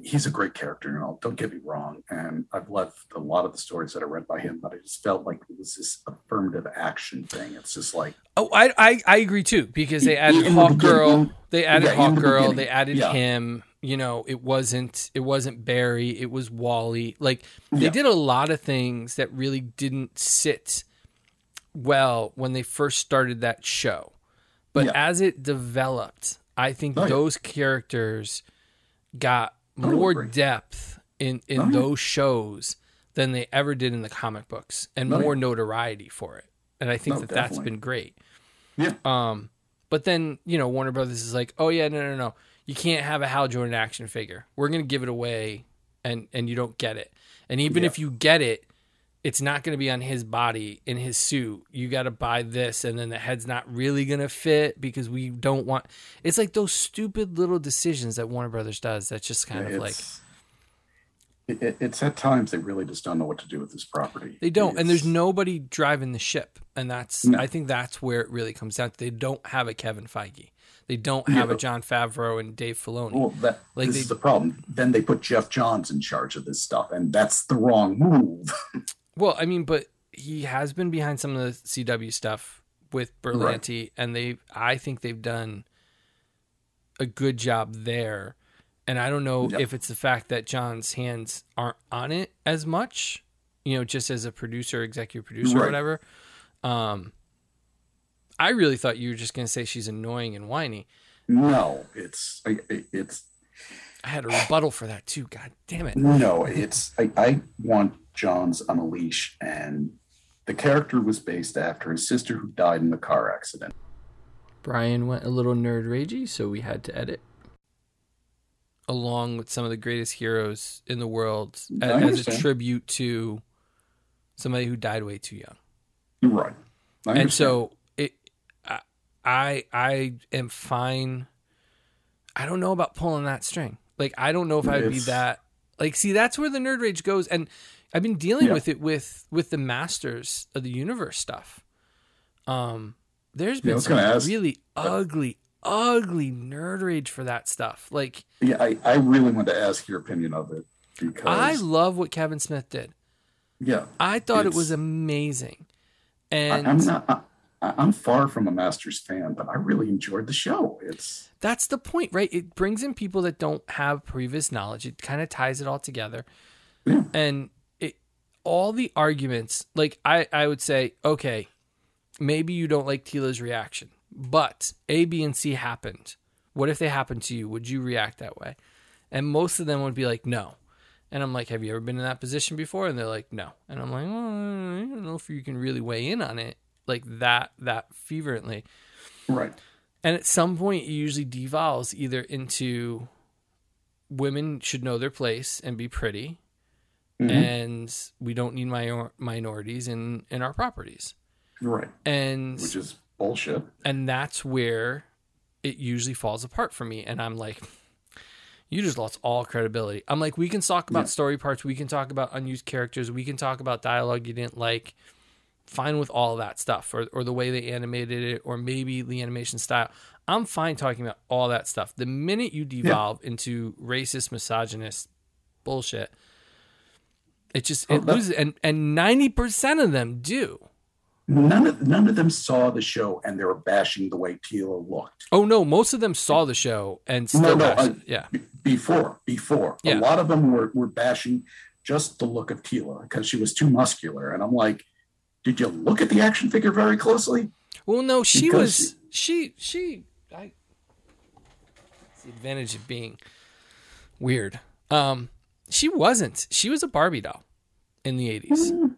He's a great character and all. Don't get me wrong, and I've loved a lot of the stories that I read by him, but I just felt like it was this affirmative action thing. It's just like Oh, I, I I agree too because they added Hawk Girl, they added yeah, Hawk the Girl, they added yeah. him. You know, it wasn't it wasn't Barry, it was Wally. Like they Yeah. did a lot of things that really didn't sit well when they first started that show. But Yeah. as it developed, I think Oh, yeah. those characters got more agree. depth in in Oh, yeah. those shows than they ever did in the comic books and Oh, yeah. more notoriety for it. And I think No, that that's definitely. been great. yeah, Um, but then you know Warner Brothers is like, oh yeah, no, no, no, you can't have a Hal Jordan action figure. We're gonna give it away, and and you don't get it. And even Yeah. if you get it, it's not going to be on his body in his suit. You got to buy this, and then the head's not really going to fit because we don't want. It's like those stupid little decisions that Warner Brothers does. That's just kind of like It's it, it's at times they really just don't know what to do with this property. they don't, and there's nobody driving the ship, and that's No. I think that's where it really comes down. to. They don't have a Kevin Feige. They don't have a Jon Favreau and Dave Filoni. Well, that Like this they- is the problem. Then they put Geoff Johns in charge of this stuff, and that's the wrong move. (laughs) Well, I mean, but he has been behind some of the CW stuff with Berlanti, and they, I think they've done a good job there. And I don't know Yep. if it's the fact that Johns' hands aren't on it as much, you know, just as a producer, executive producer, or whatever. Um, I really thought you were just going to say she's annoying and whiny. no, it's it's I had a rebuttal for that too. God damn it. no, it's I, I want Johns on a leash, and the character was based after his sister who died in the car accident. Brian went a little nerd ragey, so we had to edit. Along with some of the greatest heroes in the world a- I as a tribute to somebody who died way too young. Right. I and so it I, I I am fine. I don't know about pulling that string. Like I don't know if I'd be that like see that's where the nerd rage goes and I've been dealing Yeah. with it with with the masters of the universe stuff. Um there's Yeah, I been was some really ugly ugly nerd rage for that stuff. Like yeah, I, I really want to ask your opinion of it because I love what Kevin Smith did. yeah, I thought it was amazing. I, And I'm not. I, I'm far from a Masters fan, but I really enjoyed the show. It's that's the point, right? It brings in people that don't have previous knowledge. It kind of ties it all together. Yeah. And all the arguments, like I, I would say, okay, maybe you don't like Teela's reaction, but A, B, and C happened. What if they happened to you? Would you react that way? And most of them would be like, no. And I'm like, have you ever been in that position before? And they're like, no. And I'm like, well, I don't know if you can really weigh in on it like that, that fervently. right. And at some point, it usually devolves either into women should know their place and be pretty, Mhm. and we don't need minor- minorities in in our properties. right, And which is bullshit. and that's where it usually falls apart for me. And I'm like, you just lost all credibility. I'm like, we can talk about Yeah. story parts, we can talk about unused characters, we can talk about dialogue you didn't like. Fine with all that stuff, or or the way they animated it, or maybe the animation style. I'm fine talking about all that stuff. The minute you devolve into racist, misogynist bullshit, it just Oh, it that- loses, and and ninety percent of them do. None of none of them saw the show, and they were bashing the way Teela looked. Oh no, most of them saw the show and still No, no, it. yeah. B- before, before, Yeah. a lot of them were were bashing just the look of Teela because she was too muscular, and I'm like, did you look at the action figure very closely? Well, no, she Because was she she I it's the advantage of being weird. Um she wasn't. She was a Barbie doll in the 80s. Mm.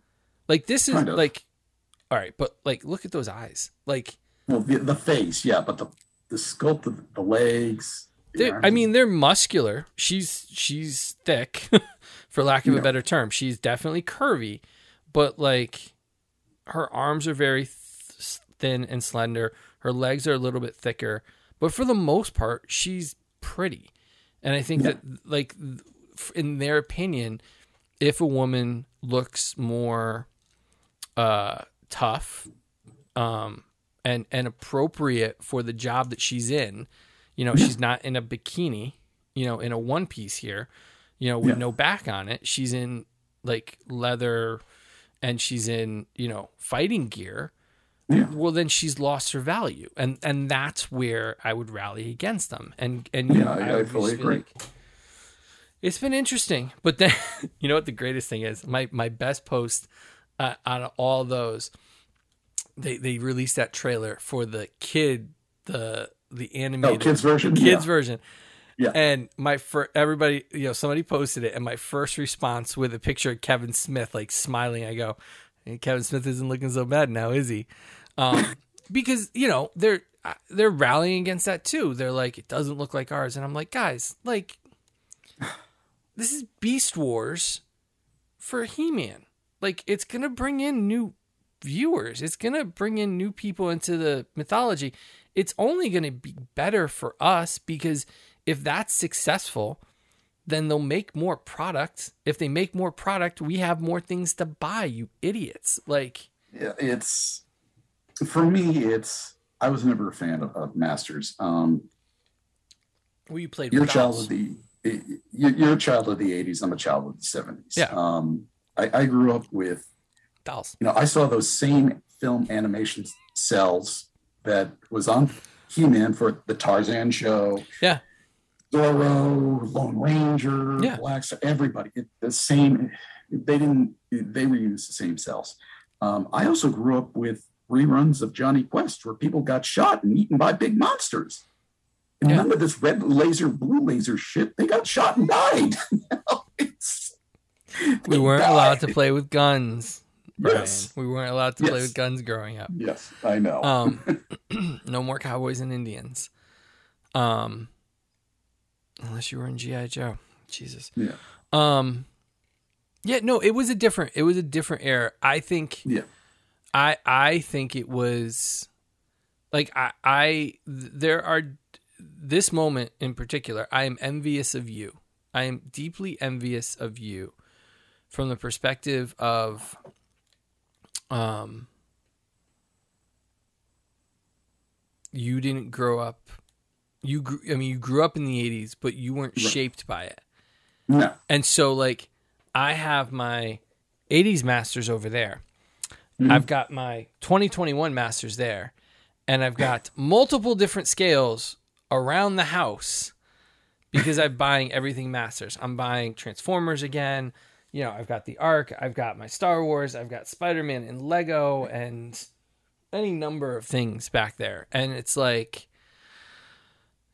Like this is Kind of. like all right, but like look at those eyes. Like Well, the, the face, yeah, but the the sculpt of the legs. the I mean, they're muscular. She's she's thick, (laughs) for lack of a better term. She's definitely curvy, but like her arms are very th- thin and slender. Her legs are a little bit thicker, but for the most part, she's pretty. And I think Yeah. that like in their opinion, if a woman looks more uh tough um and and appropriate for the job that she's in, you know, she's not in a bikini, you know, in a one piece here, you know, with Yeah. no back on it. She's in like leather and she's in, you know, fighting gear. Yeah. Well, then she's lost her value, and and that's where I would rally against them. And and you Yeah, know, I- I fully agree. like, it's been interesting, but then (laughs) you know what the greatest thing is? My my best post uh, out of all those, they they released that trailer for the kid the the Oh, animated kids version. kids yeah. version. Yeah. And my for everybody, you know, somebody posted it, and my first response with a picture of Kevin Smith like smiling, I go, "Hey, Kevin Smith isn't looking so bad now, is he? Um, (laughs) because you know they're uh, they're rallying against that too. They're like, it doesn't look like ours, and I'm like, guys, like, this is Beast Wars for He Man. like it's gonna bring in new viewers. It's gonna bring in new people into the mythology. It's only gonna be better for us because if that's successful, then they'll make more product. If they make more product, we have more things to buy, you idiots. Like Yeah, it's for me. It's I was never a fan of, of Masters. Um, well, you played you're a with child of the you're you're a child of the 80s. I'm a child of the 70s. Yeah. Um, I, I grew up with dolls. you know I saw those same film animation cells that was on He-Man for the Tarzan show. Yeah. Zorro, Lone Ranger, Yeah. Black Star, everybody. It, the same. They didn't. They reused the same cells. Um, I also grew up with reruns of Jonny Quest where people got shot and eaten by big monsters. And Yeah. none of this red laser, blue laser shit. They got shot and died. (laughs) We weren't allowed to play with guns. Brian. Yes. We weren't allowed to play with guns growing up. Yes, I know. Um, (laughs) (clears throat) no more cowboys and Indians. Um, unless you were in GI Joe. Jesus. yeah. Um, yeah, no, it was a different. It was a different era. I think. Yeah. I I think it was, like I I there are this moment in particular. I am envious of you. I am deeply envious of you, from the perspective of, um, you didn't grow up. You grew. I mean, you grew up in the '80s, but you weren't Right. shaped by it. No. And so, like, I have my 80s masters over there. Mhm. I've got my 2021 masters there. And I've got multiple different scales around the house because I'm buying everything masters. I'm buying Transformers again. You know, I've got the Ark, I've got my Star Wars, I've got Spider Man and Lego and any number of things back there. And it's like,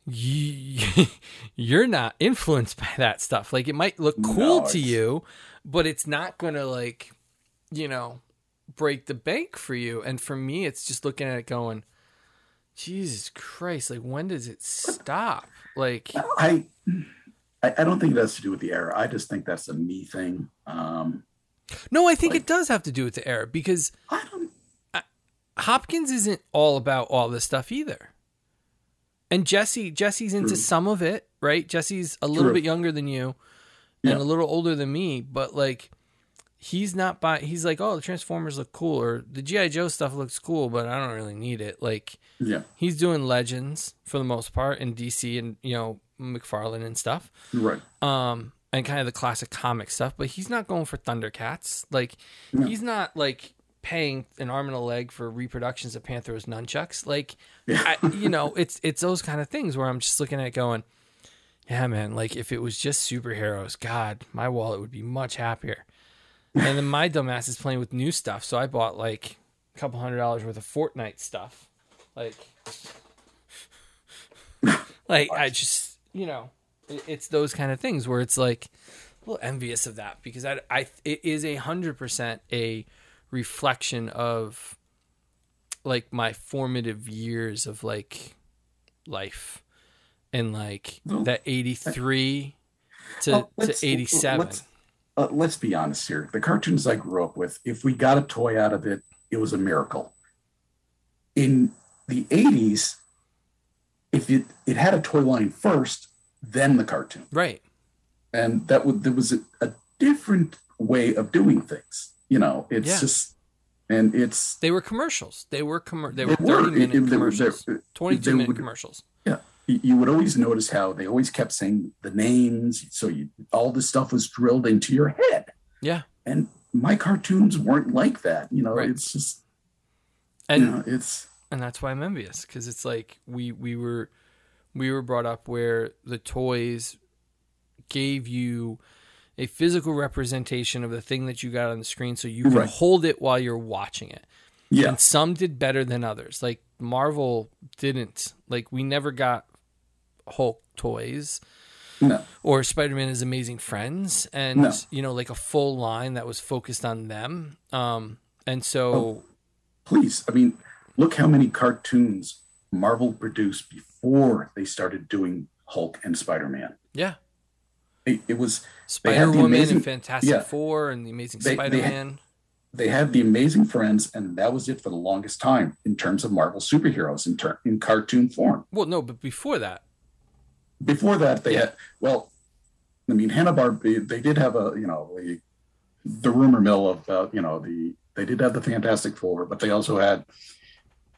you, (laughs) you're not influenced by that stuff. Like it might look cool No, to you, but it's not going to like, you know, break the bank for you. And for me, it's just looking at it going, Jesus Christ, like when does it stop? Like, I, I I don't think it has to do with the era. I just think that's a me thing. Um, no, I think Like- it does have to do with the era because I don't. Hopkins isn't all about all this stuff either. And Jesse, Jesse's into True. some of it, right? Jesse's a little True. bit younger than you Yeah. and a little older than me, but like he's not by he's like, "Oh, the Transformers look cool or the GI Joe stuff looks cool, but I don't really need it." Like Yeah. he's doing Legends for the most part in DC and, you know, McFarlane and stuff. Right. Um and kind of the classic comic stuff, but he's not going for Thundercats. Like No. he's not like paying an arm and a leg for reproductions of Panthro's nunchucks. Like Yeah. I, (laughs) you know, it's it's those kind of things where I'm just looking at it going, yeah, man. Like if it was just superheroes, God, my wallet would be much happier. And then my dumbass is playing with new stuff, so I bought like a couple hundred dollars worth of Fortnite stuff. Like, like I just, you know, it, it's those kind of things where it's like a little envious of that because I, I, it is a hundred percent a reflection of like my formative years of like life and like oh. that 83 to, Well, to 87 let's- Uh, let's be honest here. The cartoons I grew up with, if we got a toy out of it, it was a miracle. In the 80s, if it, it had a toy line first, then the cartoon. right And that would there was a, a different way of doing things. You know, it's Yeah. just and it's they were commercials they were commer- they were They were. 30 minute commercials they- 22 they minute commercials you you would always notice how they always kept saying the names. So you all this stuff was drilled into your head. Yeah. And my cartoons weren't like that you know Right. it's just and you know it's and that's why I'm envious because it's like we we were we were brought up where the toys gave you a physical representation of the thing that you got on the screen so you can Right. hold it while you're watching it. Yeah. And some did better than others. Like Marvel didn't. Like we never got Hulk toys no or Spider-Man is Amazing Friends and No. you know like a full line that was focused on them um and so Oh. please i mean look how many cartoons marvel produced before they started doing hulk and spider-man yeah it, it was They Spider Woman amazing- and Fantastic yeah. Four and the Amazing They- they Spider had- Man. they had the Amazing Friends, and that was it for the longest time in terms of Marvel superheroes in ter- in cartoon form. Well, no, but before that, Before that, they had well, I mean, Hanna Barbera. They did have a you know the, the rumor mill of uh, you know the they did have the Fantastic Four, but they also had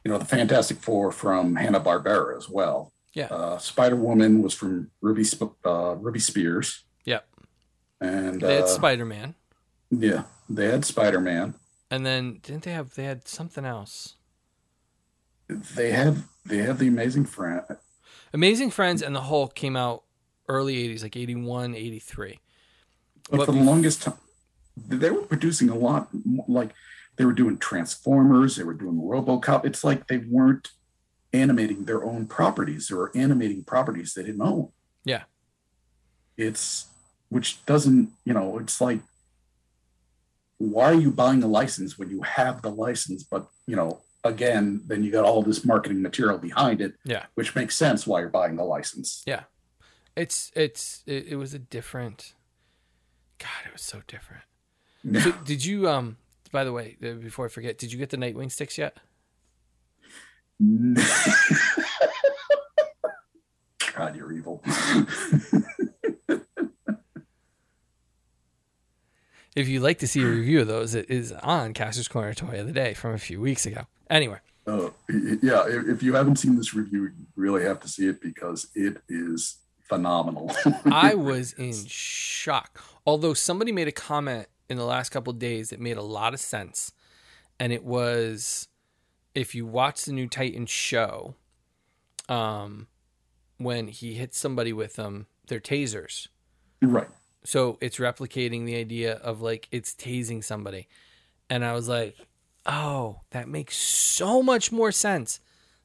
you know the Fantastic Four from Hanna Barbera as well. Yeah. uh, Spider Woman was from Ruby uh, Ruby Spears. Yep. and they had uh, Spider Man, yeah, they had Spider Man. and then didn't they have they had something else? They had they had the Amazing Friend. Amazing Friends and the Hulk came out early '80s, like 81, 83. But, But for the longest time, they were producing a lot. Like they were doing Transformers, they were doing RoboCop. It's like they weren't animating their own properties. They were animating properties they didn't own. Yeah. It's which doesn't, you know, it's like why are you buying a license when you have the license? But you know, again, then you got all this marketing material behind it. Yeah. Which makes sense why you're buying the license. Yeah. It's it's it, it was a different. God, it was so different. So did you um? By the way, uh, before I forget, did you get the Nightwing sticks yet? (laughs) God, you're evil. (laughs) If you'd like to see a review of those, it is on Caster's Corner Toy of the Day from a few weeks ago. Anyway, Oh, yeah. If, you haven't seen this review, you really have to see it because it is phenomenal. (laughs) I was in shock. Although somebody made a comment in the last couple of days that made a lot of sense, and it was if you watch the new Titan show, um, when he hits somebody with them, they're tasers. right. So it's replicating the idea of like it's tasing somebody. And I was like, oh, that makes so much more sense.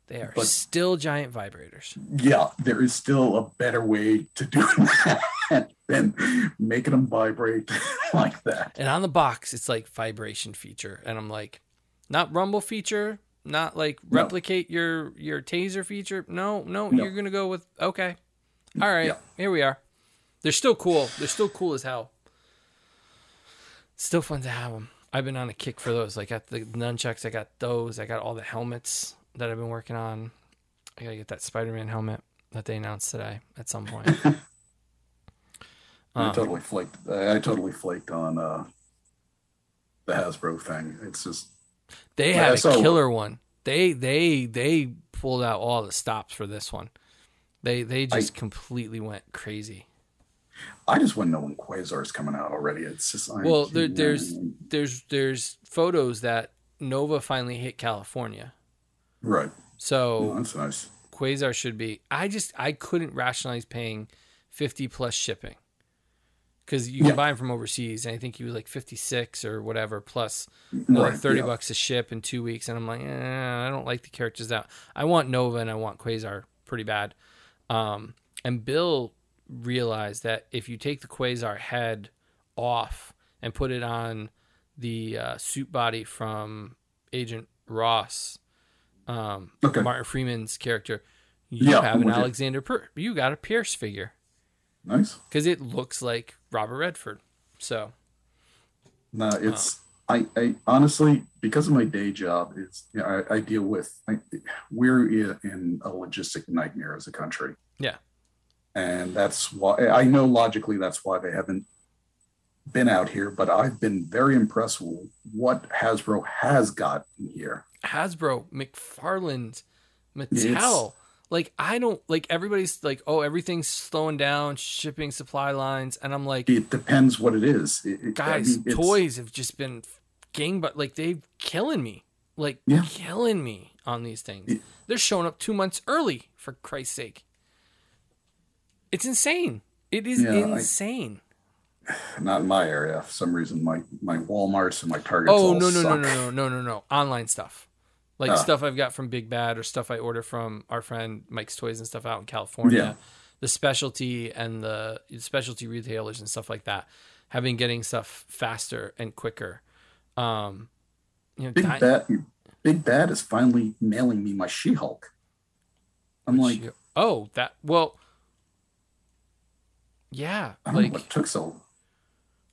They are But- still giant vibrators. Yeah, there is still a better way to do (laughs) that than making them vibrate (laughs) like that. And on the box, it's like vibration feature. And I'm like, not rumble feature, not like No. replicate your your taser feature. No, no, No. you're gonna go with okay. All right, Yeah. here we are. They're still cool. They're still cool as hell. Still fun to have them. I've been on a kick for those. Like, got the nunchucks. I got those. I got all the helmets that I've been working on. I gotta get that Spider-Man helmet that they announced today at some point. (laughs) I Um, totally flaked. I totally flaked on uh, the Hasbro thing. It's just They Yeah, had I a saw- killer one. They they they pulled out all the stops for this one. They they just completely went crazy. I just want to know when Quasar's coming out already. It's just I Well, there, there's there's there's photos that Nova finally hit California. right. So Oh, that's nice. Quasar should be. I just I couldn't rationalize paying fifty plus shipping because you can Yeah. buy them from overseas, and I think he was like fifty six or whatever plus another Right, thirty yeah. bucks to ship in two weeks, and I'm like, eh, I don't like the characters out. I want Nova and I want Quasar pretty bad. Um, and Bill realized that if you take the Quasar head off and put it on the uh, suit body from Agent Ross, um, Okay. Martin Freeman's character, you Yeah, have an. Alexander. Per- you got a Pierce figure Nice. because it looks like Robert Redford. So No, it's I, I honestly because of my day job, it's you know, I, I deal with I, we're in a logistic nightmare as a country. Yeah. And that's why I know logically that's why they haven't been out here. But I've been very impressed with what Hasbro has got here. Hasbro, McFarlane, Mattel. It's- like I don't like everybody's like, oh, everything's slowing down, shipping supply lines, and I'm like, It depends what it is. It- it- I guys, mean, toys have just been gang, but like they killing me, like Yeah. killing me on these things. Yeah. They're showing up two months early for Christ's sake. It's insane. It is Yeah, I- insane. Not in my area. For some reason, my my WalMarts and my Targets. oh no no no no no no no no online stuff like Ah. stuff i've got from big bad or stuff i order from our friend mike's toys and stuff out in california Yeah. the specialty and the specialty retailers and stuff like that have been getting stuff faster and quicker um you know Big Di- Bad, Big Bad is finally mailing me my She-Hulk. I'm like, oh that well yeah (clears throat) I like what took so.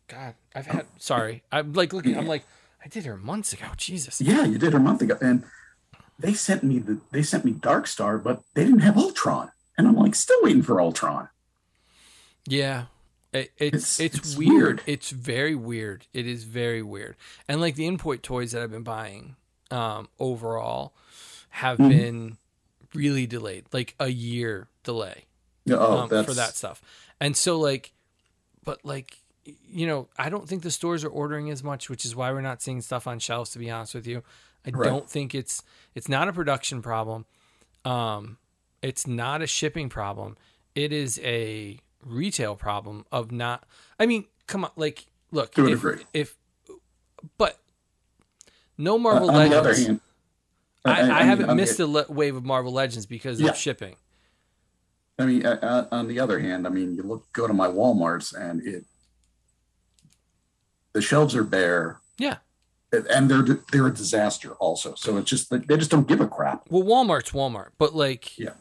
God, I've had. Sorry, I'm like looking. I'm like, I did her months ago. Jesus. Yeah, you did her a month ago, and they sent me the they sent me Dark Star, but they didn't have Ultron, and I'm like still waiting for Ultron. Yeah. It, it's, It's- it's weird. weird. It's very weird. It is very weird. And like the input toys that I've been buying, um, overall, have Mhm. been really delayed, like a year delay. Oh, um, that's for that stuff. And so like, but like, you know, I don't think the stores are ordering as much, which is why we're not seeing stuff on shelves. To be honest with you, I Right. don't think it's it's not a production problem. Um, it's not a shipping problem. It is a retail problem of not. I mean, come on, like, look, To if, degree. if, but no Marvel on the other Legends. hand, I, I, mean, haven't on the- missed a le- wave of Marvel Legends because Yeah. of shipping. I mean, uh, uh, on the other hand, I mean, you look go to my WalMarts and it the shelves are bare. Yeah. and they're they're a disaster also. So it's just they just don't give a crap. Well, Walmart's Walmart, but like, Yeah.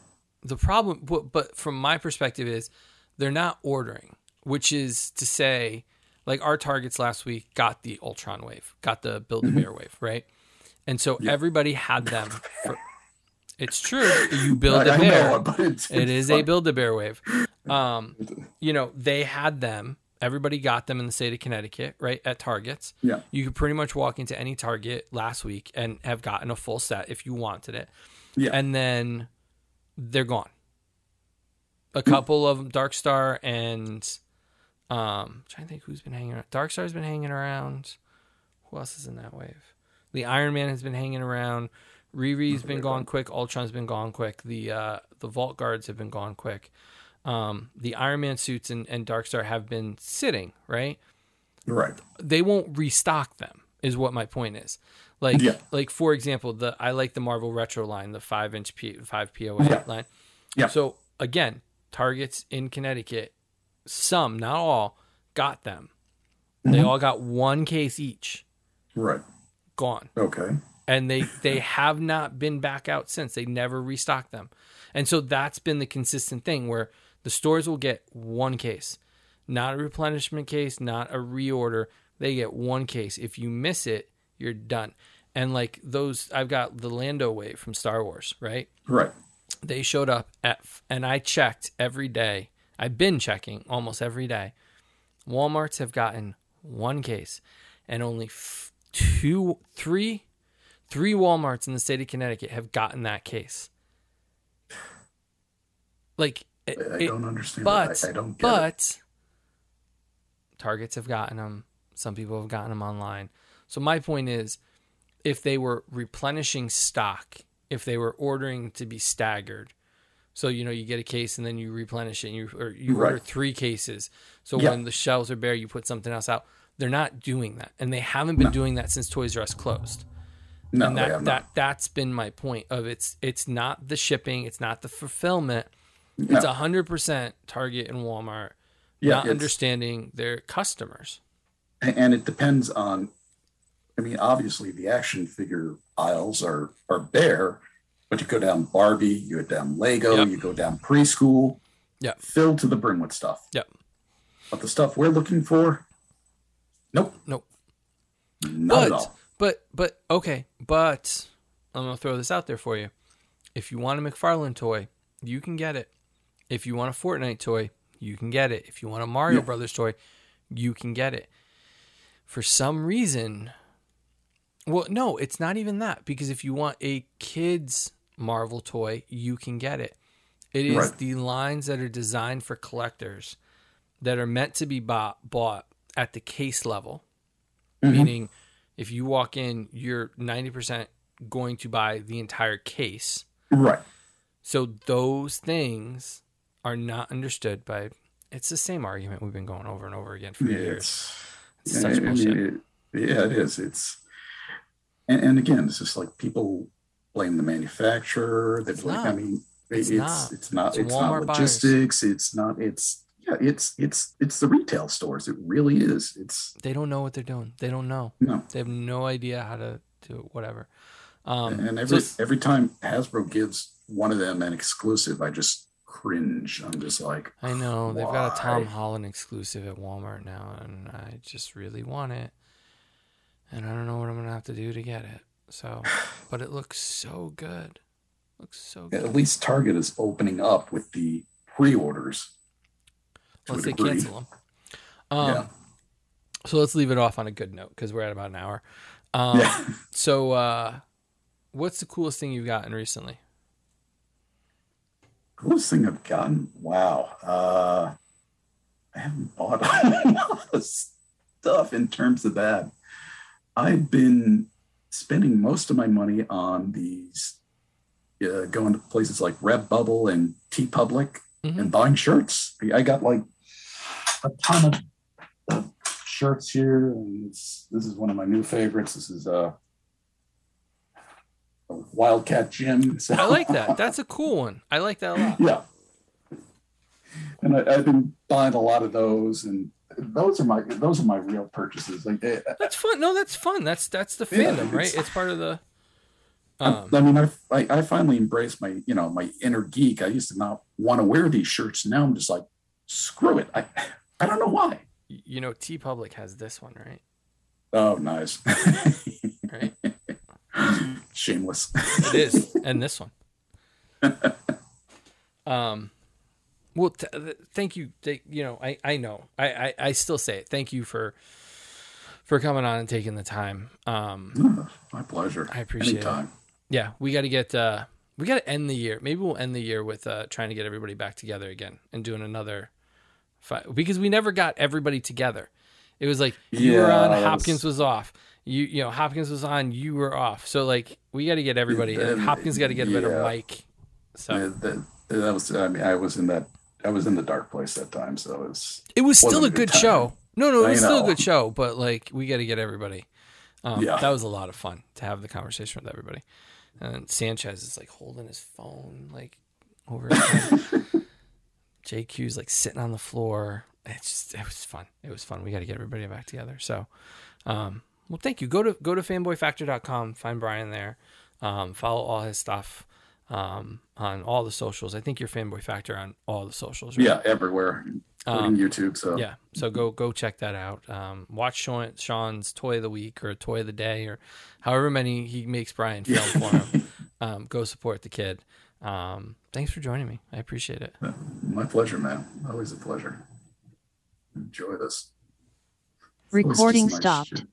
the problem, but, but from my perspective, is they're not ordering, which is to say, like our targets last week got the Ultron wave, got the Build a Bear wave, right? And so Mm-hmm. Yeah. everybody had them. For, it's true. You (laughs) build a bear. know, but it's, It is a. Build a Bear wave. (laughs) Um, you know, they had them. Everybody got them in the state of Connecticut, right? At Targets. Yeah. You could pretty much walk into any Target last week and have gotten a full set if you wanted it. Yeah. And then they're gone. A couple of Dark Star and um I'm trying to think who's been hanging around. Dark Star's been hanging around. Who else is in that wave? The Iron Man has been hanging around. Riri's been gone quick. Ultron's been gone quick. The uh, the Vault Guards have been gone quick. Um, the Iron Man suits and, and Dark Star have been sitting, right? right. They won't restock them, is what my point is. Like, Yeah. like for example, the I like the Marvel Retro line, the five inch P, five POA Yeah. line. Yeah. So again, Targets in Connecticut, some, not all, got them. They Mhm. all got one case each, Right. gone Okay. And they (laughs) they have not been back out since. They never restocked them. And so that's been the consistent thing where the stores will get one case not a replenishment case not a reorder. They get one case. If you miss it you're done. And like those i've got the lando wave from star wars right? Right. they showed up at and i checked every day. I've been checking almost every day. Walmarts have gotten one case and only f- two three three walmarts in the state of connecticut have gotten that case like it, I don't understand. but that. I, I don't get it. but targets have gotten them some people have gotten them online so my point is if they were replenishing stock if they were ordering to be staggered so you know you get a case and then you replenish it and you or you order three cases so Yeah. when the shelves are bare you put something else out they're not doing that and they haven't been doing that since toys r us closed No, and that, that that's been my point of it's it's not the shipping it's not the fulfillment No. it's a hundred percent target and walmart Yeah, not understanding their customers and it depends on i mean obviously the action figure aisles are are bare but you go down barbie you go down lego Yep. you go down preschool Yep. filled to the brim with stuff Yep. but the stuff we're looking for nope Nope. not but at all but but okay but i'm gonna throw this out there for you if you want a mcfarlane toy you can get it if you want a fortnite toy you can get it if you want a mario Yeah. brothers toy you can get it for some reason well no it's not even that because if you want a kids marvel toy you can get it it is Right. the lines that are designed for collectors that are meant to be bought bought at the case level Mhm. meaning if you walk in you're 90% going to buy the entire case right so those things are not understood by it's the same argument we've been going over and over again for Yeah, years it's, It's such I mean, bullshit. it- yeah, it is. It's and, and again, it's just like people blame the manufacturer. They It's blame. I mean, It's it's not. it's not It's it's not Walmart buyers. logistics. It's not. It's yeah. It's it's it's the retail stores. It really is. It's they don't know what they're doing they don't know no. they have no idea how to do it, whatever um and every every time Hasbro gives one of them an exclusive, I just cringe. I'm just like, i know they've got a tom why? holland exclusive at walmart now and i just really want it and I don't know what I'm gonna have to do to get it. So, (sighs) but it looks so good. Looks so good. At least Target is opening up with the pre-orders. Unless they degree. cancel them. Um, yeah. So let's leave it off on a good note because we're at about an hour. Um, yeah. (laughs) So, uh, what's the coolest thing you've gotten recently? Coolest thing I've gotten. Wow. Uh, I haven't bought (laughs) a lot of stuff in terms of that. I've been spending most of my money on these, uh, going to places like Redbubble and TeePublic Mhm. and buying shirts. I got like a ton of, of shirts here, and it's, this is one of my new favorites. This is uh, a Wildcat Gym. So- I like that. That's a cool one. I like that a lot. yeah. And I, I've been buying a lot of those, and those are my those are my real purchases. Like, eh, That's fun. No, that's fun. That's that's the Yeah, fandom, right? it's- part of the. I- Um, I mean, I, I I finally embraced my you know my inner geek. I used to not want to wear these shirts. Now I'm just like, screw it. I I don't know why. you know, TeePublic has this one, right? Oh, nice. (laughs) Right. Shameless. It is, and this one. (laughs) Um, well, t- th- thank you. Th- you know, I I know. I, I I still say it. Thank you for for coming on and taking the time. Um, Oh, (sighs) my pleasure. I appreciate it. Yeah, we got to get uh we got to end the year. Maybe we'll end the year with uh trying to get everybody back together again and doing another fight because we never got everybody together. It was like you were on, Hopkins was- was off. You you know Hopkins was on, you were off. So like we got to get everybody. and Hopkins got to get a better mic. So Yeah, that, that was. I mean, I was in that. I was in the dark place that time. So it was. it was still a good show. No, no, it was still a good show. But like we got to get everybody. Um, Yeah. that was a lot of fun to have the conversation with everybody. And Sanchez is like holding his phone like over. (laughs) JQ's like sitting on the floor. It's just it was fun. It was fun. We got to get everybody back together. So, um, well, thank you. Go to go to fanboyfactor.com. Find Brian there. Um, follow all his stuff um, on all the socials. I think you're Fanboy Factor on all the socials. Right? Yeah, everywhere, including Um, YouTube. So yeah. So go go check that out. Um, watch Sean, Sean's toy of the week or toy of the day or however many he makes Brian film for him. (laughs) um, go support the kid. Um, thanks for joining me. I appreciate it. my pleasure, man. Always a pleasure. Enjoy this. Recording just stopped. shit.